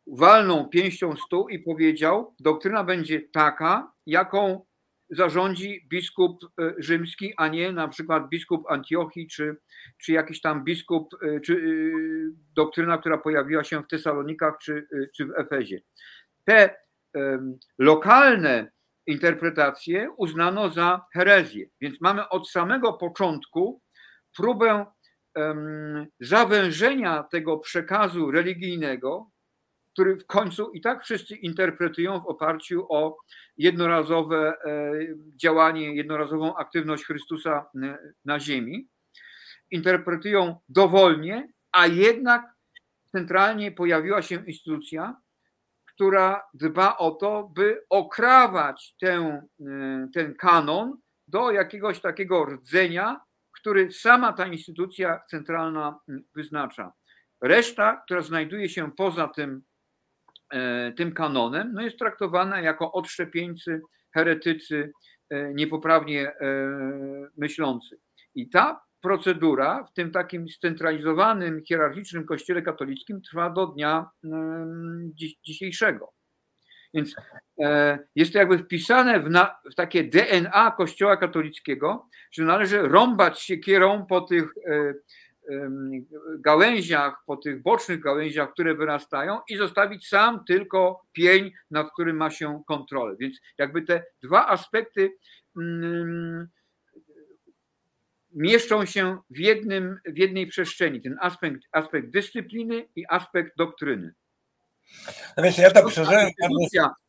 walnął pięścią stół i powiedział: Doktryna będzie taka, jaką zarządzi biskup e, rzymski, a nie na przykład biskup Antiochii, czy, czy jakiś tam biskup, czy doktryna, która pojawiła się w Tesalonikach, czy, czy w Efezie. Te lokalne interpretacje uznano za herezję. Więc mamy od samego początku próbę zawężenia tego przekazu religijnego, który w końcu i tak wszyscy interpretują w oparciu o jednorazowe e, działanie, jednorazową aktywność Chrystusa e, na ziemi. Interpretują dowolnie, a jednak centralnie pojawiła się instytucja, która dba o to, by okrawać tę, e, ten kanon do jakiegoś takiego rdzenia, który sama ta instytucja centralna wyznacza. Reszta, która znajduje się poza tym, e, tym kanonem, no jest traktowana jako odszczepieńcy, heretycy, niepoprawnie myślący. I ta procedura w tym takim scentralizowanym, hierarchicznym kościele katolickim trwa do dnia dzisiejszego. Więc e, jest to jakby wpisane w, na, w, takie DNA Kościoła katolickiego, że należy rąbać się kierą po tych e, gałęziach, po tych bocznych gałęziach, które wyrastają i zostawić sam tylko pień, nad którym ma się kontrolę. Więc jakby te dwa aspekty mm, mieszczą się w, jednym, w jednej przestrzeni. Ten aspekt, aspekt dyscypliny i aspekt doktryny. No wiesz, ja to przeżyłem.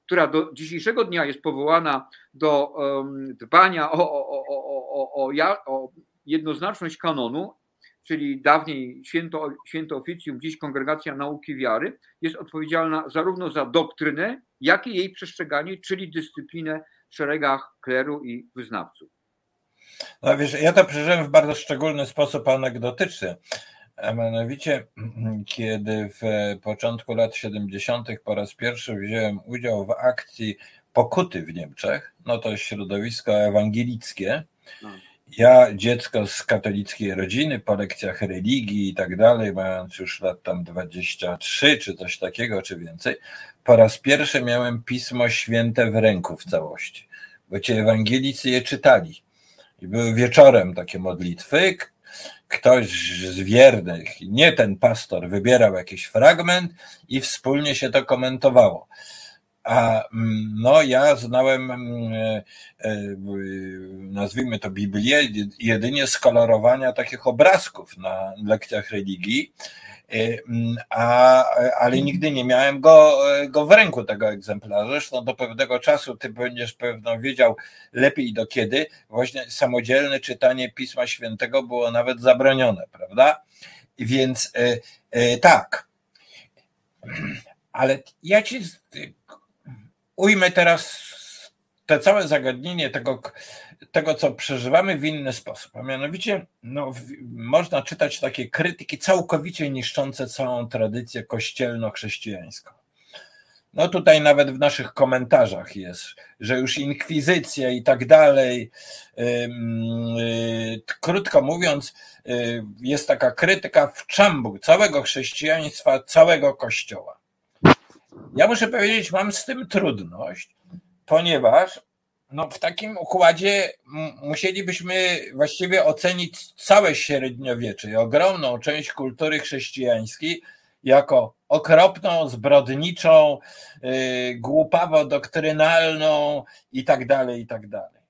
która do dzisiejszego dnia jest powołana do um, dbania o, o, o, o, o jednoznaczność kanonu, czyli dawniej święto, święto oficjum, dziś kongregacja nauki wiary, jest odpowiedzialna zarówno za doktrynę, jak i jej przestrzeganie, czyli dyscyplinę w szeregach kleru i wyznawców. No wiesz, ja to przeżyłem w bardzo szczególny sposób anegdotyczny. A mianowicie, [clears throat] kiedy w początku lat 70. po raz pierwszy wziąłem udział w akcji pokuty w Niemczech, no to środowisko ewangelickie. No. Ja, dziecko z katolickiej rodziny, po lekcjach religii i tak dalej, mając już lat tam 23 czy coś takiego, czy więcej, po raz pierwszy miałem Pismo Święte w ręku w całości, bo ci ewangelicy je czytali. I były wieczorem takie modlitwy. Ktoś z wiernych, nie ten pastor, wybierał jakiś fragment i wspólnie się to komentowało. A mm, no, ja znałem, mm, e, e, nazwijmy to Biblię, jedynie z kolorowania takich obrazków na lekcjach religii, a, ale nigdy nie miałem go, go w ręku, tego egzemplarza. Zresztą do pewnego czasu ty będziesz pewno wiedział lepiej do kiedy, właśnie samodzielne czytanie Pisma Świętego było nawet zabronione, prawda? Więc tak. Ale ja ci ujmę teraz to całe zagadnienie tego, tego, co przeżywamy w inny sposób. A mianowicie no, można czytać takie krytyki całkowicie niszczące całą tradycję kościelno-chrześcijańską. No tutaj nawet w naszych komentarzach jest, że już inkwizycja i tak dalej. Y, krótko mówiąc, y, jest taka krytyka w czambu całego chrześcijaństwa, całego kościoła. Ja muszę powiedzieć, mam z tym trudność, ponieważ no, w takim układzie musielibyśmy właściwie ocenić całe średniowiecze i ogromną część kultury chrześcijańskiej jako okropną, zbrodniczą, yy, głupawo-doktrynalną i tak dalej, i tak dalej.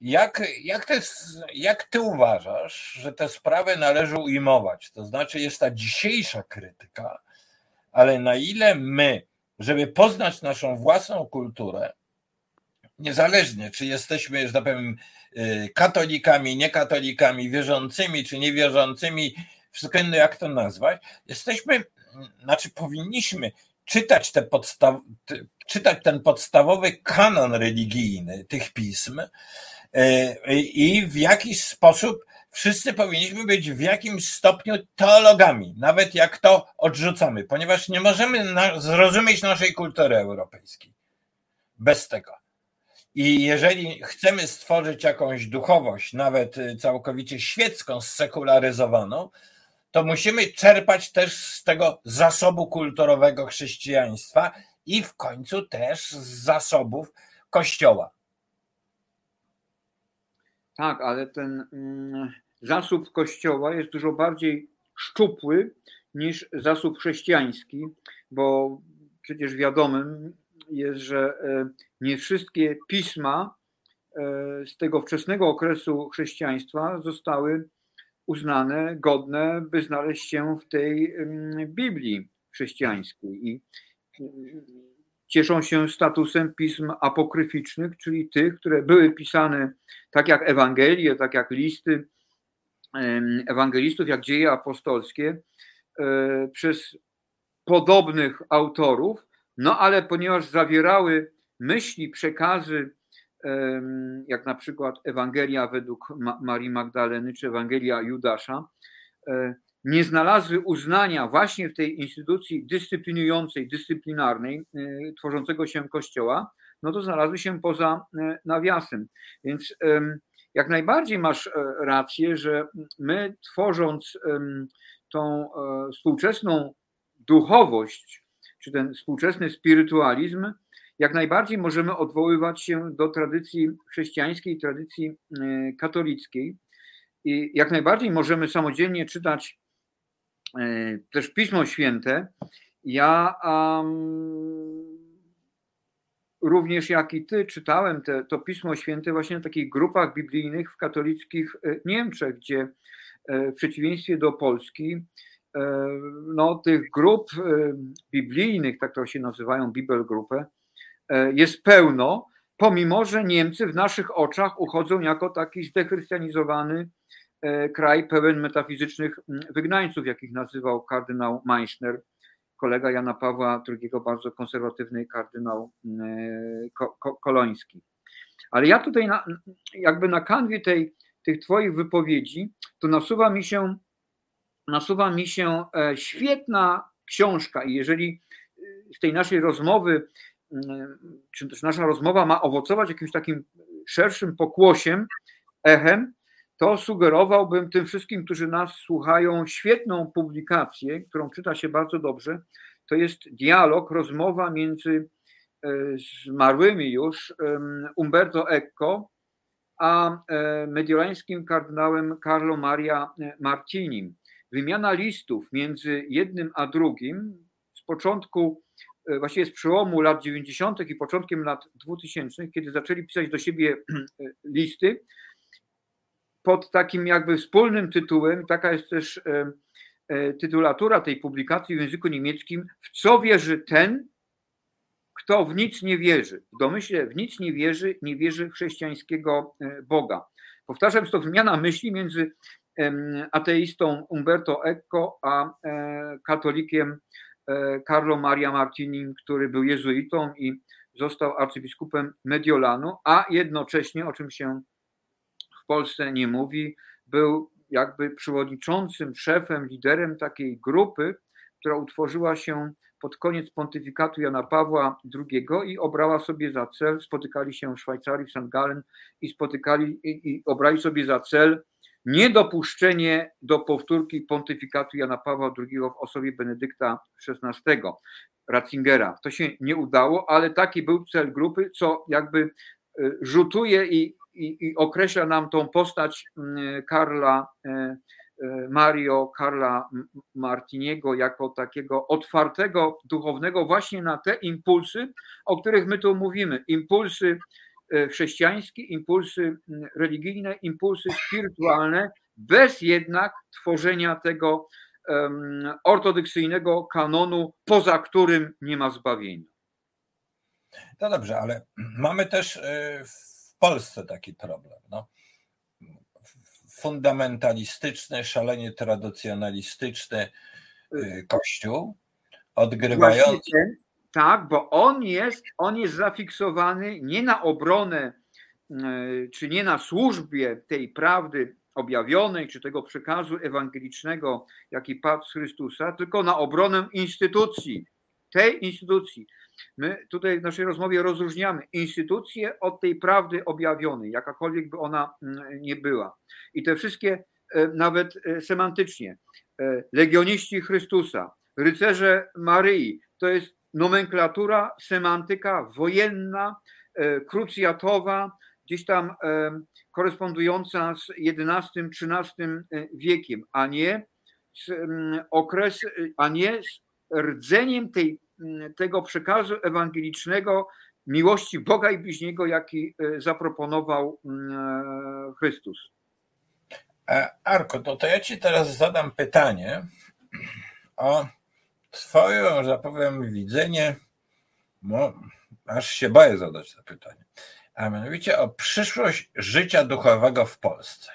Jak, jak, jest, jak ty uważasz, że te sprawy należy ujmować? To znaczy, jest ta dzisiejsza krytyka, ale na ile my żeby poznać naszą własną kulturę, niezależnie czy jesteśmy, że tak powiem, y, katolikami, niekatolikami, wierzącymi czy niewierzącymi, wszystko inne jak to nazwać, jesteśmy, znaczy powinniśmy czytać, te podstaw, czytać ten podstawowy kanon religijny tych pism y, i w jakiś sposób wszyscy powinniśmy być w jakimś stopniu teologami, nawet jak to odrzucamy, ponieważ nie możemy zrozumieć naszej kultury europejskiej bez tego. I jeżeli chcemy stworzyć jakąś duchowość, nawet całkowicie świecką, sekularyzowaną, to musimy czerpać też z tego zasobu kulturowego chrześcijaństwa i w końcu też z zasobów Kościoła. Tak, ale ten mm, zasób Kościoła jest dużo bardziej szczupły niż zasób chrześcijański, bo przecież wiadomym jest, że e, nie wszystkie pisma e, z tego wczesnego okresu chrześcijaństwa zostały uznane, godne, by znaleźć się w tej Biblii chrześcijańskiej. I cieszą się statusem pism apokryficznych, czyli tych, które były pisane tak jak Ewangelie, tak jak listy ewangelistów, jak dzieje apostolskie, e, przez podobnych autorów, no ale ponieważ zawierały myśli, przekazy, jak na przykład Ewangelia według Marii Magdaleny czy Ewangelia Judasza, e, nie znalazły uznania właśnie w tej instytucji dyscyplinującej, dyscyplinarnej, e, tworzącego się kościoła, no to znalazły się poza nawiasem. Więc jak najbardziej masz e, rację, że my tworząc tą e, współczesną duchowość, czy ten współczesny spirytualizm, jak najbardziej możemy odwoływać się do tradycji chrześcijańskiej, tradycji e, katolickiej. I jak najbardziej możemy samodzielnie czytać też Pismo Święte. Ja um, również jak i ty czytałem te, to Pismo Święte właśnie na takich grupach biblijnych w katolickich e, Niemczech, gdzie e, w przeciwieństwie do Polski, e, no, tych grup biblijnych, tak to się nazywają, Bibelgrupę, jest pełno, pomimo że Niemcy w naszych oczach uchodzą jako taki zdechrystianizowany kraj pełen metafizycznych wygnańców, jakich nazywał kardynał Meissner kolega Jana Pawła II, bardzo konserwatywny kardynał Koloński. Ale ja tutaj na, jakby na kanwie tej, tych Twoich wypowiedzi, to nasuwa mi się, nasuwa mi się e, świetna książka i jeżeli z tej naszej rozmowy, mm, czy też nasza rozmowa ma owocować jakimś takim szerszym pokłosiem, echem, to sugerowałbym tym wszystkim, którzy nas słuchają, świetną publikację, którą czyta się bardzo dobrze. To jest dialog, rozmowa między e, zmarłymi już Umberto Eco a e, mediolańskim kardynałem Carlo Maria e, Martinim. Wymiana listów między jednym a drugim z początku e, właściwie z przełomu lat 90. i początkiem lat 2000, kiedy zaczęli pisać do siebie listy pod takim jakby wspólnym tytułem, taka jest też tytulatura tej publikacji w języku niemieckim, w co wierzy ten, kto w nic nie wierzy. W domyśle w nic nie wierzy, nie wierzy chrześcijańskiego Boga. Powtarzam, jest to wymiana myśli między ateistą Umberto Eco, a e, katolikiem e, Carlo Maria Martinim, który był jezuitą i został arcybiskupem Mediolanu, a jednocześnie, o czym się w Polsce nie mówi, był jakby przewodniczącym, szefem, liderem takiej grupy, która utworzyła się pod koniec pontyfikatu Jana Pawła II i obrała sobie za cel, spotykali się w Szwajcarii, w St. Gallen i spotykali i, i obrali sobie za cel niedopuszczenie do powtórki pontyfikatu Jana Pawła II w osobie Benedykta XVI, Ratzingera. To się nie udało, ale taki był cel grupy, co jakby e, rzutuje i, i, i określa nam tą postać mm, Karla e, e, Mario Karla Martiniego jako takiego otwartego duchownego właśnie na te impulsy, o których my tu mówimy. Impulsy chrześcijańskie, impulsy religijne, impulsy spirytualne, bez jednak tworzenia tego ortodoksyjnego kanonu, poza którym nie ma zbawienia. No dobrze, ale mamy też e, w Polsce taki problem. No. Fundamentalistyczny, szalenie tradycjonalistyczny e, kościół, odgrywający. Tak, bo on jest, on jest zafiksowany nie na obronę, e, czy nie na służbie tej prawdy objawionej, czy tego przekazu ewangelicznego, jaki padł z Chrystusa, tylko na obronę instytucji, tej instytucji. My tutaj w naszej rozmowie rozróżniamy instytucję od tej prawdy objawionej, jakakolwiek by ona nie była. I te wszystkie, e, nawet e, semantycznie, legioniści Chrystusa, rycerze Maryi, to jest nomenklatura, semantyka wojenna, e, krucjatowa, gdzieś tam e, korespondująca z XI-XIII e, wiekiem, a nie z okres, a nie z rdzeniem tej, tego przekazu ewangelicznego miłości Boga i bliźniego, jaki zaproponował Chrystus. Arko, to, to ja ci teraz zadam pytanie o swoje, że powiem, widzenie, no, aż się boję zadać to pytanie, a mianowicie o przyszłość życia duchowego w Polsce.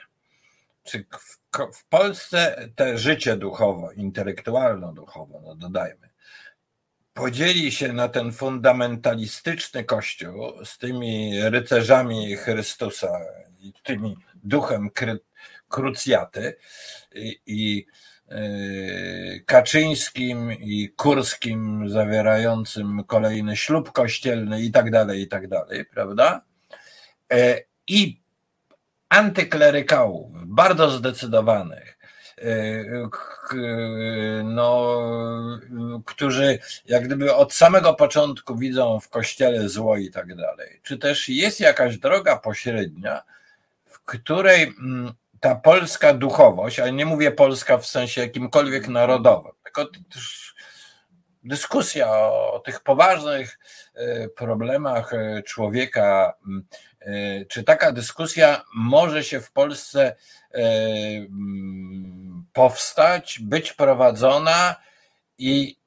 Czy w, w Polsce te życie duchowo, intelektualno-duchowo, no dodajmy, podzieli się na ten fundamentalistyczny kościół z tymi rycerzami Chrystusa i tymi duchem kry, krucjaty i, i Kaczyńskim i Kurskim zawierającym kolejny ślub kościelny i tak dalej, i tak dalej, prawda? E, I antyklerykałów, bardzo zdecydowanych, e, no, którzy jak gdyby od samego początku widzą w kościele zło i tak dalej. Czy też jest jakaś droga pośrednia, w której mm, ta polska duchowość, ale nie mówię polska w sensie jakimkolwiek narodowym, tylko dyskusja o tych poważnych e, problemach e, człowieka, e, czy taka dyskusja może się w Polsce powstać, być prowadzona i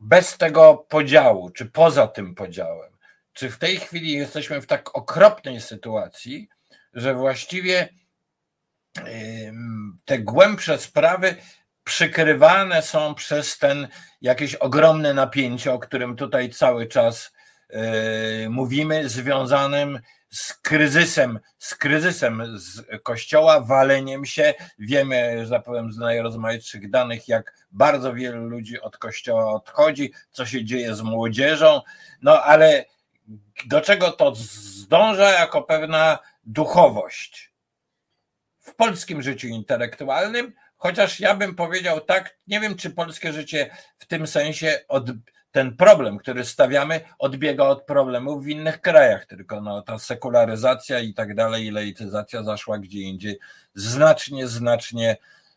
bez tego podziału, czy poza tym podziałem? Czy w tej chwili jesteśmy w tak okropnej sytuacji, że właściwie te głębsze sprawy przykrywane są przez ten jakieś ogromne napięcie, o którym tutaj cały czas e, mówimy, związanym z kryzysem, z kryzysem z kościoła, waleniem się. Wiemy, że tak powiem, z najrozmaitszych danych, jak bardzo wielu ludzi od kościoła odchodzi, co się dzieje z młodzieżą. No ale do czego to zdąża jako pewna duchowość? W polskim życiu intelektualnym, chociaż ja bym powiedział tak, nie wiem, czy polskie życie w tym sensie od, ten problem, który stawiamy, odbiega od problemów w innych krajach, tylko no, ta sekularyzacja i tak dalej, i laicyzacja zaszła gdzie indziej znacznie, znacznie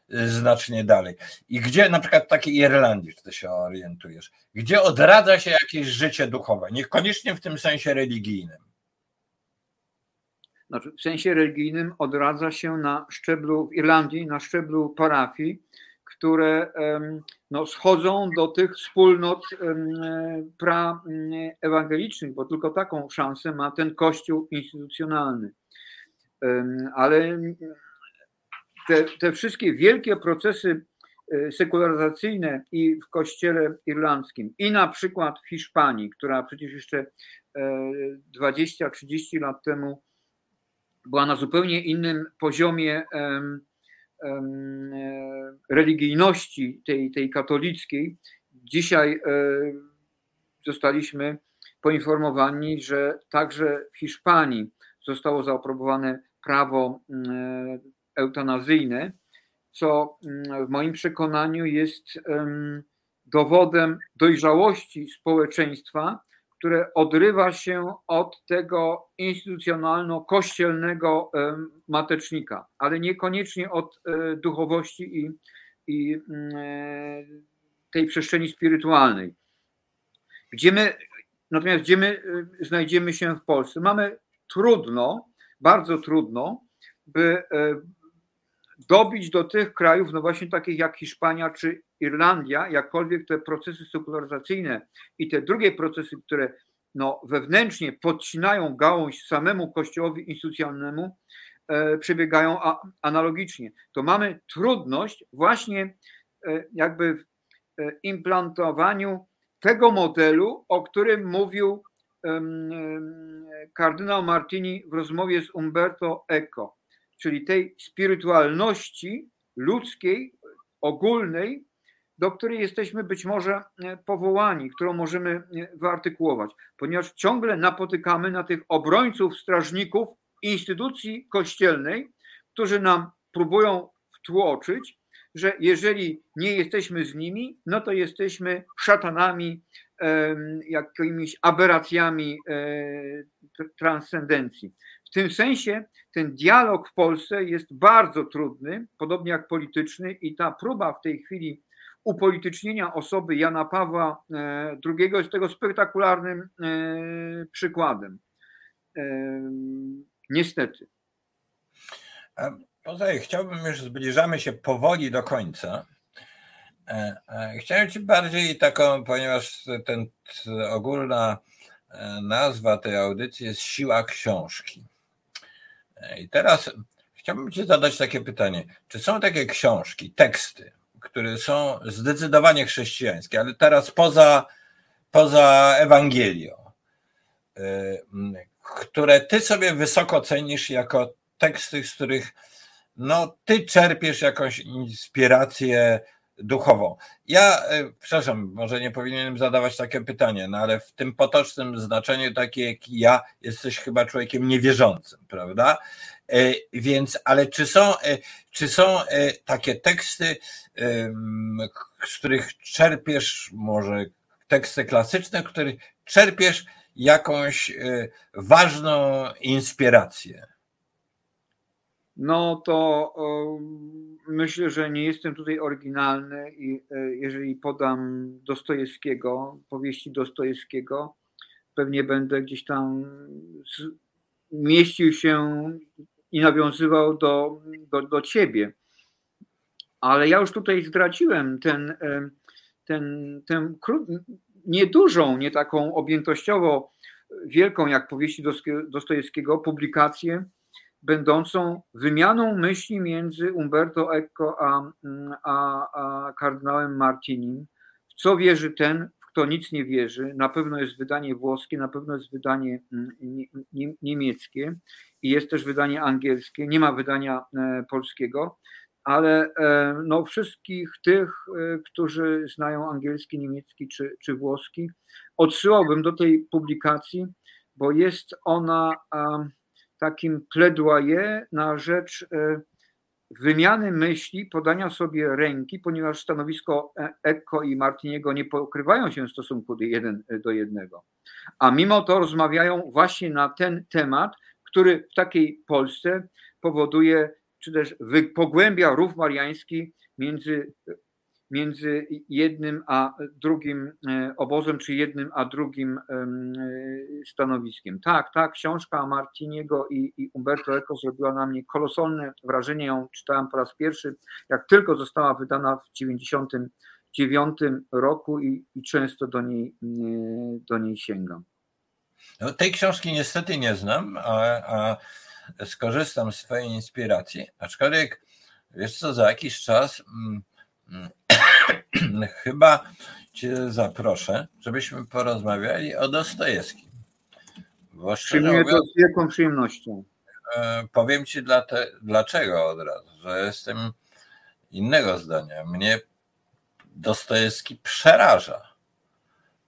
znacznie dalej. I gdzie na przykład w takiej Irlandii, czy ty się orientujesz, gdzie odradza się jakieś życie duchowe, niekoniecznie w tym sensie religijnym. Znaczy, w sensie religijnym odradza się na szczeblu w Irlandii, na szczeblu parafii, które no, schodzą do tych wspólnot praewangelicznych, bo tylko taką szansę ma ten kościół instytucjonalny. Ale te, te wszystkie wielkie procesy e, sekularyzacyjne i w kościele irlandzkim, i na przykład w Hiszpanii, która przecież jeszcze 20-30 e, lat temu była na zupełnie innym poziomie e, religijności tej, tej katolickiej. Dzisiaj zostaliśmy poinformowani, że także w Hiszpanii zostało zaaprobowane prawo eutanazyjne, co mm, w moim przekonaniu jest dowodem dojrzałości społeczeństwa, które odrywa się od tego instytucjonalno-kościelnego matecznika, ale niekoniecznie od e, duchowości i, i mm, e, tej przestrzeni spirytualnej. Gdzie my, natomiast gdzie my e, znajdziemy się w Polsce? Mamy trudno, bardzo trudno, by dobić do tych krajów, no właśnie takich jak Hiszpania czy Irlandia, jakkolwiek te procesy sekularyzacyjne i te drugie procesy, które no wewnętrznie podcinają gałąź samemu kościołowi instytucjonalnemu, e, przebiegają a, analogicznie. To mamy trudność właśnie e, jakby w e, implantowaniu tego modelu, o którym mówił kardynał Martini w rozmowie z Umberto Eco czyli tej spirytualności ludzkiej, ogólnej, do której jesteśmy być może e, powołani, którą możemy e, wyartykułować, ponieważ ciągle napotykamy na tych obrońców, strażników instytucji kościelnej, którzy nam próbują wtłoczyć, że jeżeli nie jesteśmy z nimi, no to jesteśmy szatanami, jakimiś aberracjami e, transcendencji. W tym sensie ten dialog w Polsce jest bardzo trudny, podobnie jak polityczny, i ta próba w tej chwili upolitycznienia osoby Jana Pawła e, II jest tego spektakularnym e, przykładem. Niestety. Poza chciałbym już zbliżamy się powoli do końca. E, e, chciałem Ci bardziej taką, ponieważ ten ogólna e, nazwa tej audycji jest Siła Książki. I teraz chciałbym Ci zadać takie pytanie. Czy są takie książki, teksty, które są zdecydowanie chrześcijańskie, ale teraz poza, poza Ewangelią, które Ty sobie wysoko cenisz jako teksty, z których no, Ty czerpiesz jakąś inspirację, duchową. Ja, e, przepraszam, może nie powinienem zadawać takie pytanie, no ale w tym potocznym znaczeniu, takie jak ja, jesteś chyba człowiekiem niewierzącym, prawda? E, więc, ale czy są, e, czy są takie teksty, z których czerpiesz, może teksty klasyczne, których czerpiesz jakąś ważną inspirację? No to myślę, że nie jestem tutaj oryginalny i e, jeżeli podam Dostojewskiego, powieści Dostojewskiego, pewnie będę gdzieś tam mieścił się i nawiązywał do, do, do ciebie. Ale ja już tutaj zdradziłem ten, e, ten, ten niedużą, nie taką objętościowo wielką jak powieści Dostojewskiego publikację będącą wymianą myśli między Umberto Eco a, a, a kardynałem Martinim. W co wierzy ten, w kto nic nie wierzy? Na pewno jest wydanie włoskie, na pewno jest wydanie mm, niemieckie i jest też wydanie angielskie. Nie ma wydania e, polskiego, ale e, no, wszystkich tych, e, którzy znają angielski, niemiecki czy, czy włoski, odsyłałbym do tej publikacji, bo jest ona takim plaidoyer na rzecz e, wymiany myśli, podania sobie ręki, ponieważ stanowisko Ecco i Martiniego nie pokrywają się w stosunku jeden do jednego. A mimo to rozmawiają właśnie na ten temat, który w takiej Polsce powoduje czy też pogłębia rów mariański między, między jednym a drugim obozem, czy jednym a drugim stanowiskiem. Tak, tak, książka Martiniego i, i Umberto Eco zrobiła na mnie kolosalne wrażenie. Ją czytałem po raz pierwszy, jak tylko została wydana w 99 roku i, i często do niej, do niej sięgam. No, tej książki niestety nie znam, a, a skorzystam z Twojej inspiracji. Aczkolwiek, wiesz co, za jakiś czas mm, [coughs] chyba Cię zaproszę, żebyśmy porozmawiali o Dostojewskim. Bo Przyjmuję to z wielką przyjemnością. E, powiem Ci te, dlaczego od razu, że jestem innego zdania. Mnie Dostojewski przeraża.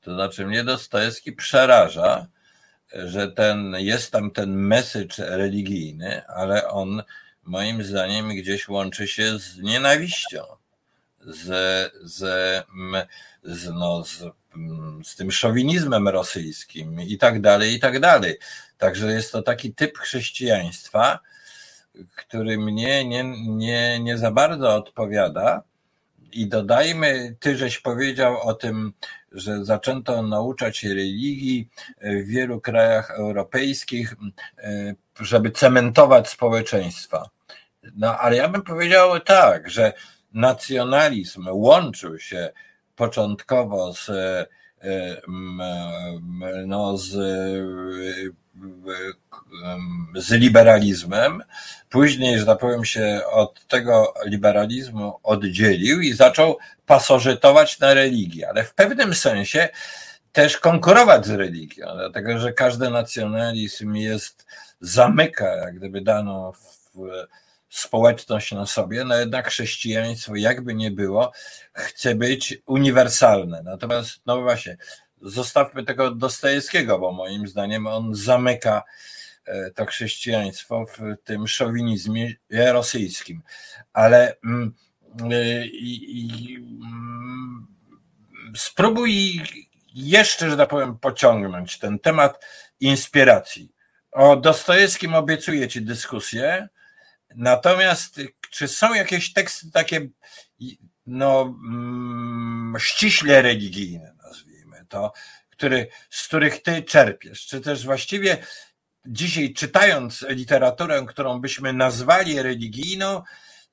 To znaczy, mnie Dostojewski przeraża, że ten, jest tam ten message religijny, ale on moim zdaniem gdzieś łączy się z nienawiścią, z, z, z, no, z, z tym szowinizmem rosyjskim i tak dalej, i tak dalej. Także jest to taki typ chrześcijaństwa, który mnie nie, nie, nie za bardzo odpowiada. I dodajmy, ty żeś powiedział o tym, że zaczęto nauczać religii w wielu krajach europejskich, e, żeby cementować społeczeństwa. No ale ja bym powiedział tak, że nacjonalizm łączył się początkowo z, e, no, z z liberalizmem. Później, że tak powiem, się od tego liberalizmu oddzielił i zaczął pasożytować na religię, ale w pewnym sensie też konkurować z religią, dlatego że każdy nacjonalizm jest, zamyka jak gdyby daną społeczność na sobie, no jednak chrześcijaństwo, jakby nie było, chce być uniwersalne. Natomiast, no właśnie, zostawmy tego Dostojewskiego, bo moim zdaniem on zamyka e, to chrześcijaństwo w tym szowinizmie rosyjskim. Ale mm, e, mm, spróbuj jeszcze, że tak powiem, pociągnąć ten temat inspiracji. O Dostojewskim obiecuję Ci dyskusję, natomiast czy są jakieś teksty takie no, mm, ściśle religijne, to, który, z których ty czerpiesz? Czy też właściwie dzisiaj czytając literaturę, którą byśmy nazwali religijną,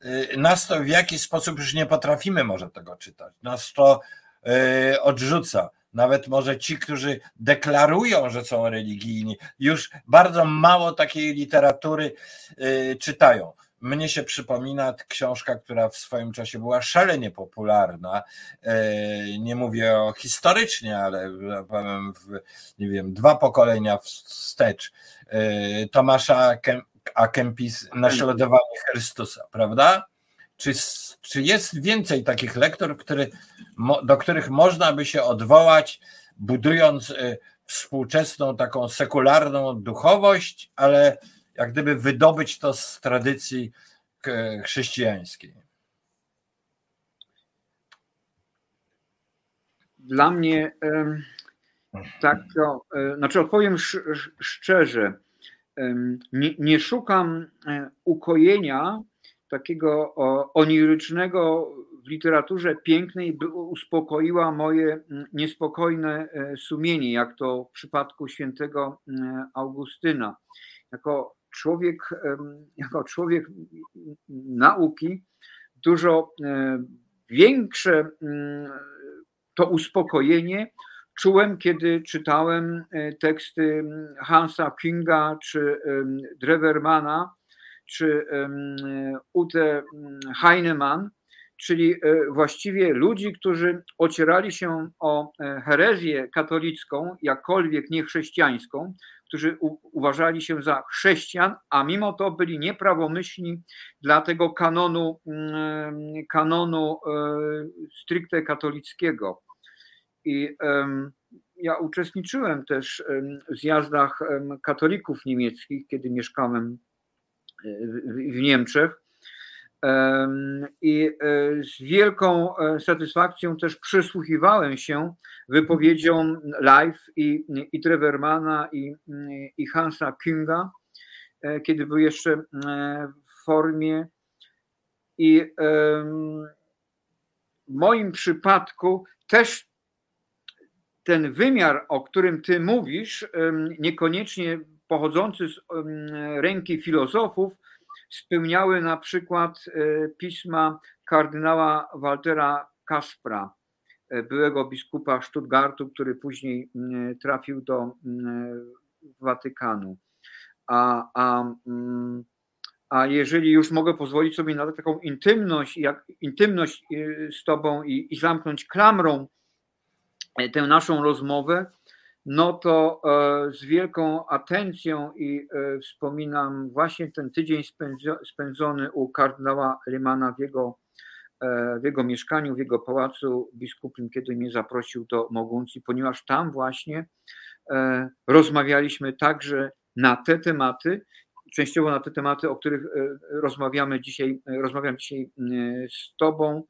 y, nas to w jakiś sposób już nie potrafimy może tego czytać. Nas to y, odrzuca. Nawet może ci, którzy deklarują, że są religijni, już bardzo mało takiej literatury y, czytają. Mnie się przypomina książka, która w swoim czasie była szalenie popularna. E, nie mówię o historycznie, ale powiem, w, nie wiem, dwa pokolenia wstecz. E, Tomasza A. Kempis Naśladowanie Chrystusa, prawda? Czy, czy jest więcej takich lektur, który, do których można by się odwołać, budując e, współczesną taką sekularną duchowość, ale jak gdyby wydobyć to z tradycji chrześcijańskiej? Dla mnie tak, to, e, znaczy odpowiem szczerze, nie, nie szukam e, ukojenia takiego onirycznego w literaturze pięknej, uspokoiła moje niespokojne e, sumienie, jak to w przypadku świętego Augustyna. Jako człowiek, jako człowiek nauki dużo e, większe mm, to uspokojenie czułem, kiedy czytałem e, teksty Hansa Kinga czy Drewermana czy Ute Heinemann, czyli e, właściwie ludzi, którzy ocierali się o herezję katolicką, jakkolwiek niechrześcijańską, którzy uważali się za chrześcijan, a mimo to byli nieprawomyślni dla tego kanonu, mm, kanonu e, stricte katolickiego. I ja uczestniczyłem też w zjazdach katolików niemieckich, kiedy mieszkałem e, w Niemczech. I e, z wielką e, satysfakcją też przysłuchiwałem się wypowiedziom live i, i Trevermana, i, i Hansa Kinga, e, kiedy był jeszcze w formie I w moim przypadku też ten wymiar, o którym ty mówisz, niekoniecznie pochodzący z ręki filozofów, spełniały na przykład e, pisma kardynała Waltera Kaspra, e, byłego biskupa Stuttgartu, który później trafił do Watykanu. A, a, a jeżeli już mogę pozwolić sobie na taką intymność, jak intymność y, z Tobą i, i zamknąć klamrą e, tę naszą rozmowę, no to e, z wielką atencją i e, wspominam właśnie ten tydzień spędzony u kardynała Rymana w jego, w jego mieszkaniu, w jego pałacu biskupim, kiedy mnie zaprosił do Moguncji, ponieważ tam właśnie rozmawialiśmy także na te tematy częściowo na te tematy, o których e, rozmawiamy dzisiaj, e, rozmawiam dzisiaj e, z Tobą,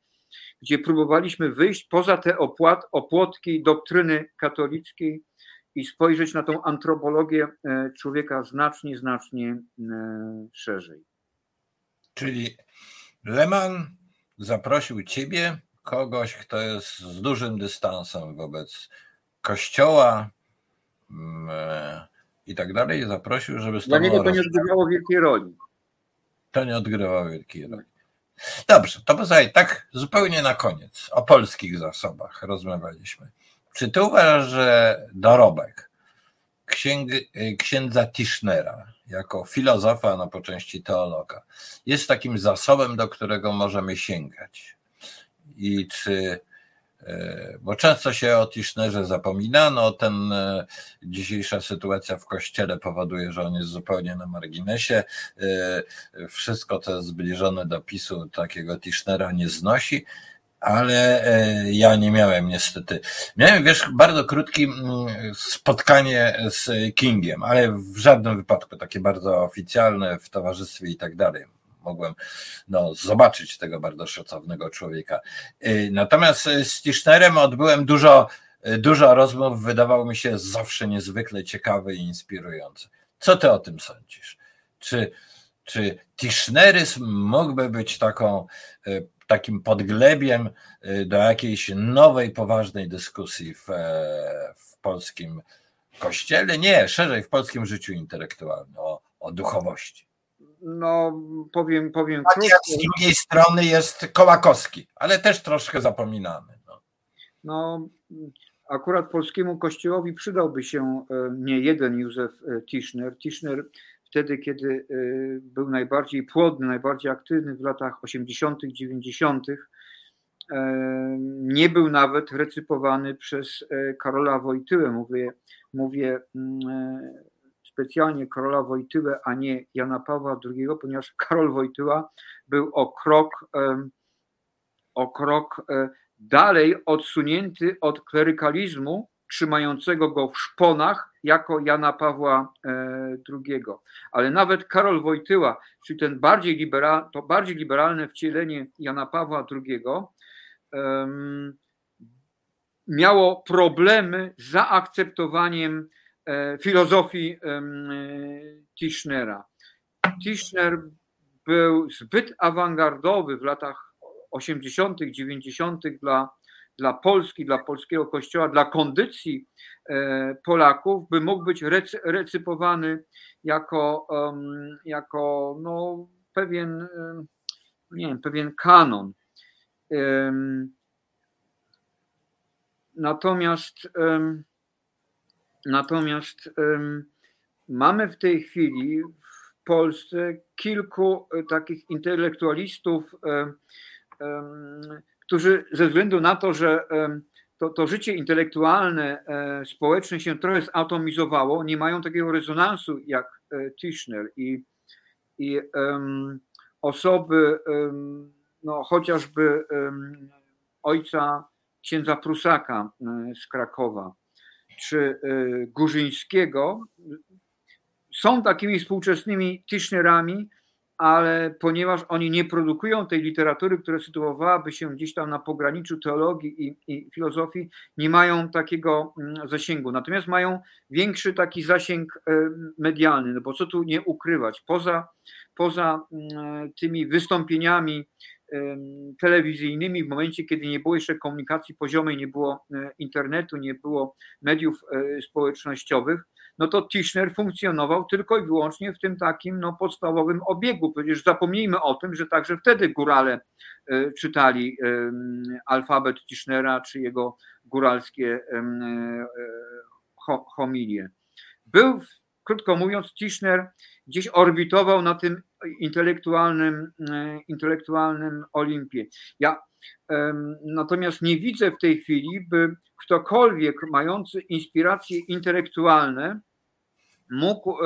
gdzie próbowaliśmy wyjść poza te opłat, opłotki doktryny katolickiej i spojrzeć na tą antropologię człowieka znacznie, znacznie szerzej. Czyli Leman zaprosił Ciebie, kogoś, kto jest z dużym dystansem wobec Kościoła, mm, i tak dalej, zaprosił, żeby z Dla niego to nie odgrywało wielkiej roli. To nie odgrywało wielkiej roli. Dobrze, to posłuchaj, tak zupełnie na koniec, o polskich zasobach rozmawialiśmy. Czy ty uważasz, że dorobek księg, księdza Tischnera jako filozofa, no po części teologa, jest takim zasobem, do którego możemy sięgać? I czy bo często się o Tischnerze zapominano, ten e, dzisiejsza sytuacja w kościele powoduje, że on jest zupełnie na marginesie. E, wszystko to zbliżone do PiSu takiego Tischnera nie znosi, ale ja nie miałem niestety. Miałem, wiesz, bardzo krótkie spotkanie z Kingiem, ale w żadnym wypadku takie bardzo oficjalne w towarzystwie i tak dalej mogłem no, zobaczyć tego bardzo szacownego człowieka. Y, natomiast z Tischnerem odbyłem dużo, dużo rozmów, wydawało mi się zawsze niezwykle ciekawe i inspirujące. Co ty o tym sądzisz? Czy, czy Tischneryzm mógłby być taką, y, takim podglebiem y, do jakiejś nowej, poważnej dyskusji w, w polskim kościele? Nie, szerzej w polskim życiu intelektualnym, o, o duchowości no powiem, powiem tak krótko. Z drugiej strony jest Kołakowski, ale też troszkę zapominamy. No. no, akurat polskiemu kościołowi przydałby się e, nie jeden Józef e, Tischner. Tischner wtedy, kiedy e, był najbardziej płodny, najbardziej aktywny w latach 80., 90., nie był nawet recypowany przez Karola Wojtyłę. Mówię, mówię mm, specjalnie Karola Wojtyłę, a nie Jana Pawła II, ponieważ [laughs] Karol Wojtyła był o krok, o krok e, dalej odsunięty od klerykalizmu, trzymającego go w szponach jako Jana Pawła e, II. Ale nawet Karol Wojtyła, czyli ten bardziej liberal, to bardziej liberalne wcielenie Jana Pawła II, miało problemy z zaakceptowaniem filozofii e, Tischnera. Tischner był zbyt awangardowy w latach 80., 90. dla, dla Polski, dla polskiego kościoła, dla kondycji e, Polaków, by mógł być recypowany jako, jako no, pewien, nie wiem, pewien kanon. Natomiast Natomiast mamy w tej chwili w Polsce kilku e, takich intelektualistów, którzy ze względu na to, że to, to życie intelektualne, e, społeczne się trochę zatomizowało, nie mają takiego rezonansu jak e, Tischner i, i um, osoby, um, no, chociażby um, ojca księdza Prusaka z Krakowa, czy y, Górzyńskiego są takimi współczesnymi Tischnerami, ale ponieważ oni nie produkują tej literatury, która sytuowałaby się gdzieś tam na pograniczu teologii i, i, filozofii, nie mają takiego mm, zasięgu. Natomiast mają większy taki zasięg medialny, no bo co tu nie ukrywać, poza, poza mm, tymi wystąpieniami telewizyjnymi w momencie, kiedy nie było jeszcze komunikacji poziomej, nie było e, internetu, nie było mediów e, społecznościowych, no to Tischner funkcjonował tylko i wyłącznie w tym takim no, podstawowym obiegu. Przecież zapomnijmy o tym, że także wtedy górale e, czytali alfabet Tischnera czy jego góralskie homilie. Był, krótko mówiąc, Tischner gdzieś orbitował na tym intelektualnym, e, intelektualnym Olimpie. Ja natomiast nie widzę w tej chwili, by ktokolwiek mający inspiracje intelektualne mógł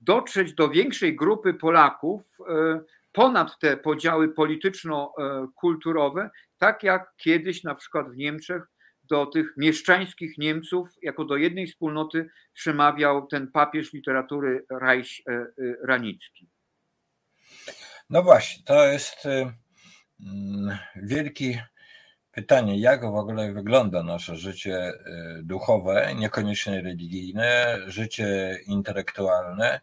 dotrzeć do większej grupy Polaków e, ponad te podziały polityczno-kulturowe, tak jak kiedyś na przykład w Niemczech do tych mieszczańskich Niemców jako do jednej wspólnoty przemawiał ten papież literatury Reich e, e, Ranicki. No właśnie, to jest y, mm, wielkie pytanie, jak w ogóle wygląda nasze życie y, duchowe, niekoniecznie religijne, życie intelektualne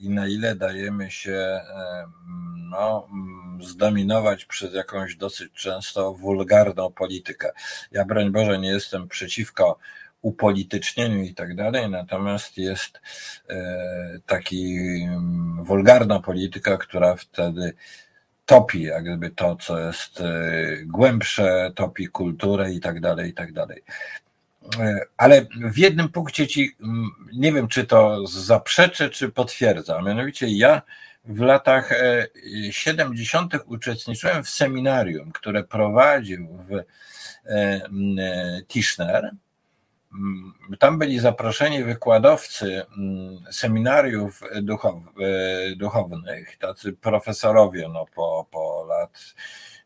i na ile dajemy się no, zdominować przez jakąś dosyć często wulgarną politykę. Ja broń Boże nie jestem przeciwko upolitycznieniu i tak dalej, natomiast jest e, taki wulgarna polityka, która wtedy topi jak gdyby to, co jest e, głębsze, topi kulturę i tak dalej, i tak dalej. E, ale w jednym punkcie ci, nie wiem, czy to zaprzeczę, czy potwierdza, mianowicie ja w latach 70. uczestniczyłem w seminarium, które prowadził w Tischner, Mm, tam byli zaproszeni wykładowcy mm, seminariów duchow, e, duchownych, tacy profesorowie no, po, po lat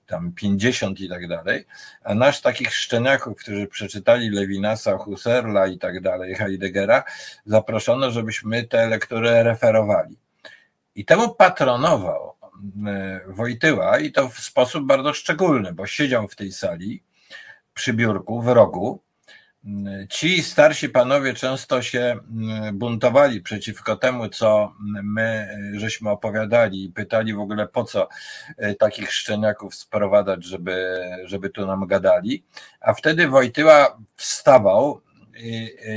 tam 50 i tak dalej, a nasz takich szczeniaków, którzy przeczytali Lewinasa, Husserla i tak dalej, Heideggera, zaproszono, żebyśmy te lektury referowali. I temu patronował mm, Wojtyła i to w sposób bardzo szczególny, bo siedział w tej sali przy biurku w rogu Ci starsi panowie często się mm, buntowali przeciwko temu, co my żeśmy opowiadali i pytali w ogóle po co e, takich szczeniaków sprowadzać, żeby, żeby tu nam gadali. A wtedy Wojtyła wstawał,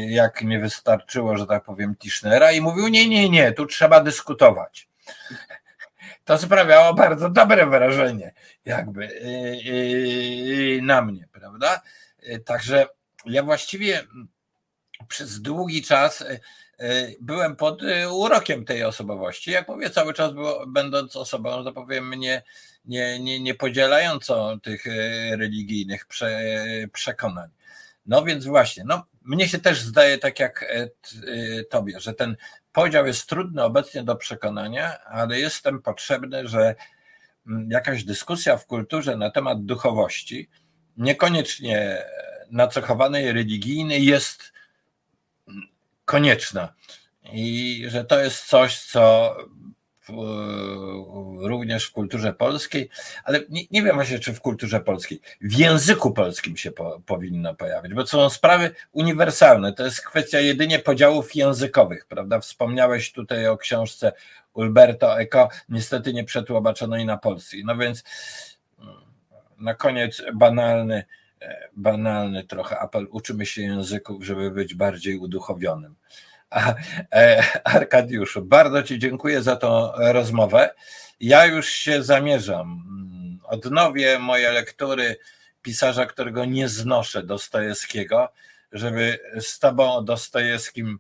jak nie wystarczyło, że tak powiem, Tischnera i mówił: Nie, nie, nie, tu trzeba dyskutować. To sprawiało bardzo dobre wrażenie, jakby e, e, na mnie, prawda? Także ja właściwie przez długi czas e, e, byłem pod e, urokiem tej osobowości. Jak mówię, cały czas będąc osobą, że powiem, nie, nie, nie, nie podzielającą tych religijnych prze, przekonań. No więc właśnie, no, mnie się też zdaje, tak jak tobie, że ten podział jest trudny obecnie do przekonania, ale jestem potrzebny, że mm, jakaś dyskusja w kulturze na temat duchowości, niekoniecznie nacechowanej religijnej jest konieczna. I że to jest coś, co również w kulturze polskiej, ale nie, nie, wiem właśnie, czy w kulturze polskiej, w języku polskim się po, powinno pojawić, bo to są sprawy uniwersalne. To jest kwestia jedynie podziałów językowych, prawda? Wspomniałeś tutaj o książce Ulberto Eco, niestety nie przetłumaczono i na polski. No więc mm, na koniec banalny banalny trochę apel, uczymy się języków, żeby być bardziej uduchowionym. E, Arkadiuszu, bardzo Ci dziękuję za tą rozmowę. Ja już się zamierzam. Odnowię moje lektury pisarza, którego nie znoszę, Dostojewskiego, żeby z Tobą o Dostojewskim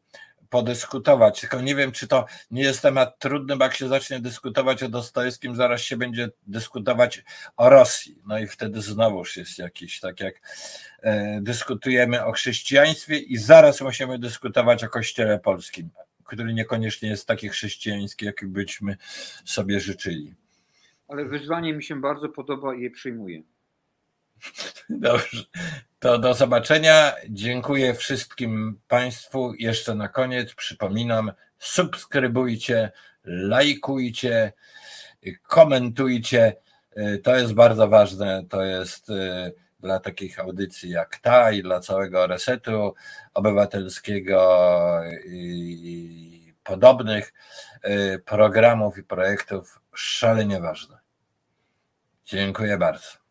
podyskutować. Tylko nie wiem, czy to nie jest temat trudny, bo jak się zacznie dyskutować o Dostojewskim, zaraz się będzie dyskutować o Rosji. No i wtedy znowuż jest jakiś, tak jak e, dyskutujemy o chrześcijaństwie i zaraz musimy dyskutować o Kościele Polskim, który niekoniecznie jest taki chrześcijański, jaki byśmy sobie życzyli. Ale wyzwanie mi się bardzo podoba i je przyjmuję. [laughs] Dobrze. To do zobaczenia. Dziękuję wszystkim Państwu. Jeszcze na koniec przypominam, subskrybujcie, lajkujcie, komentujcie. To jest bardzo ważne. To jest dla takich audycji jak ta i dla całego resetu obywatelskiego i podobnych programów i projektów szalenie ważne. Dziękuję bardzo.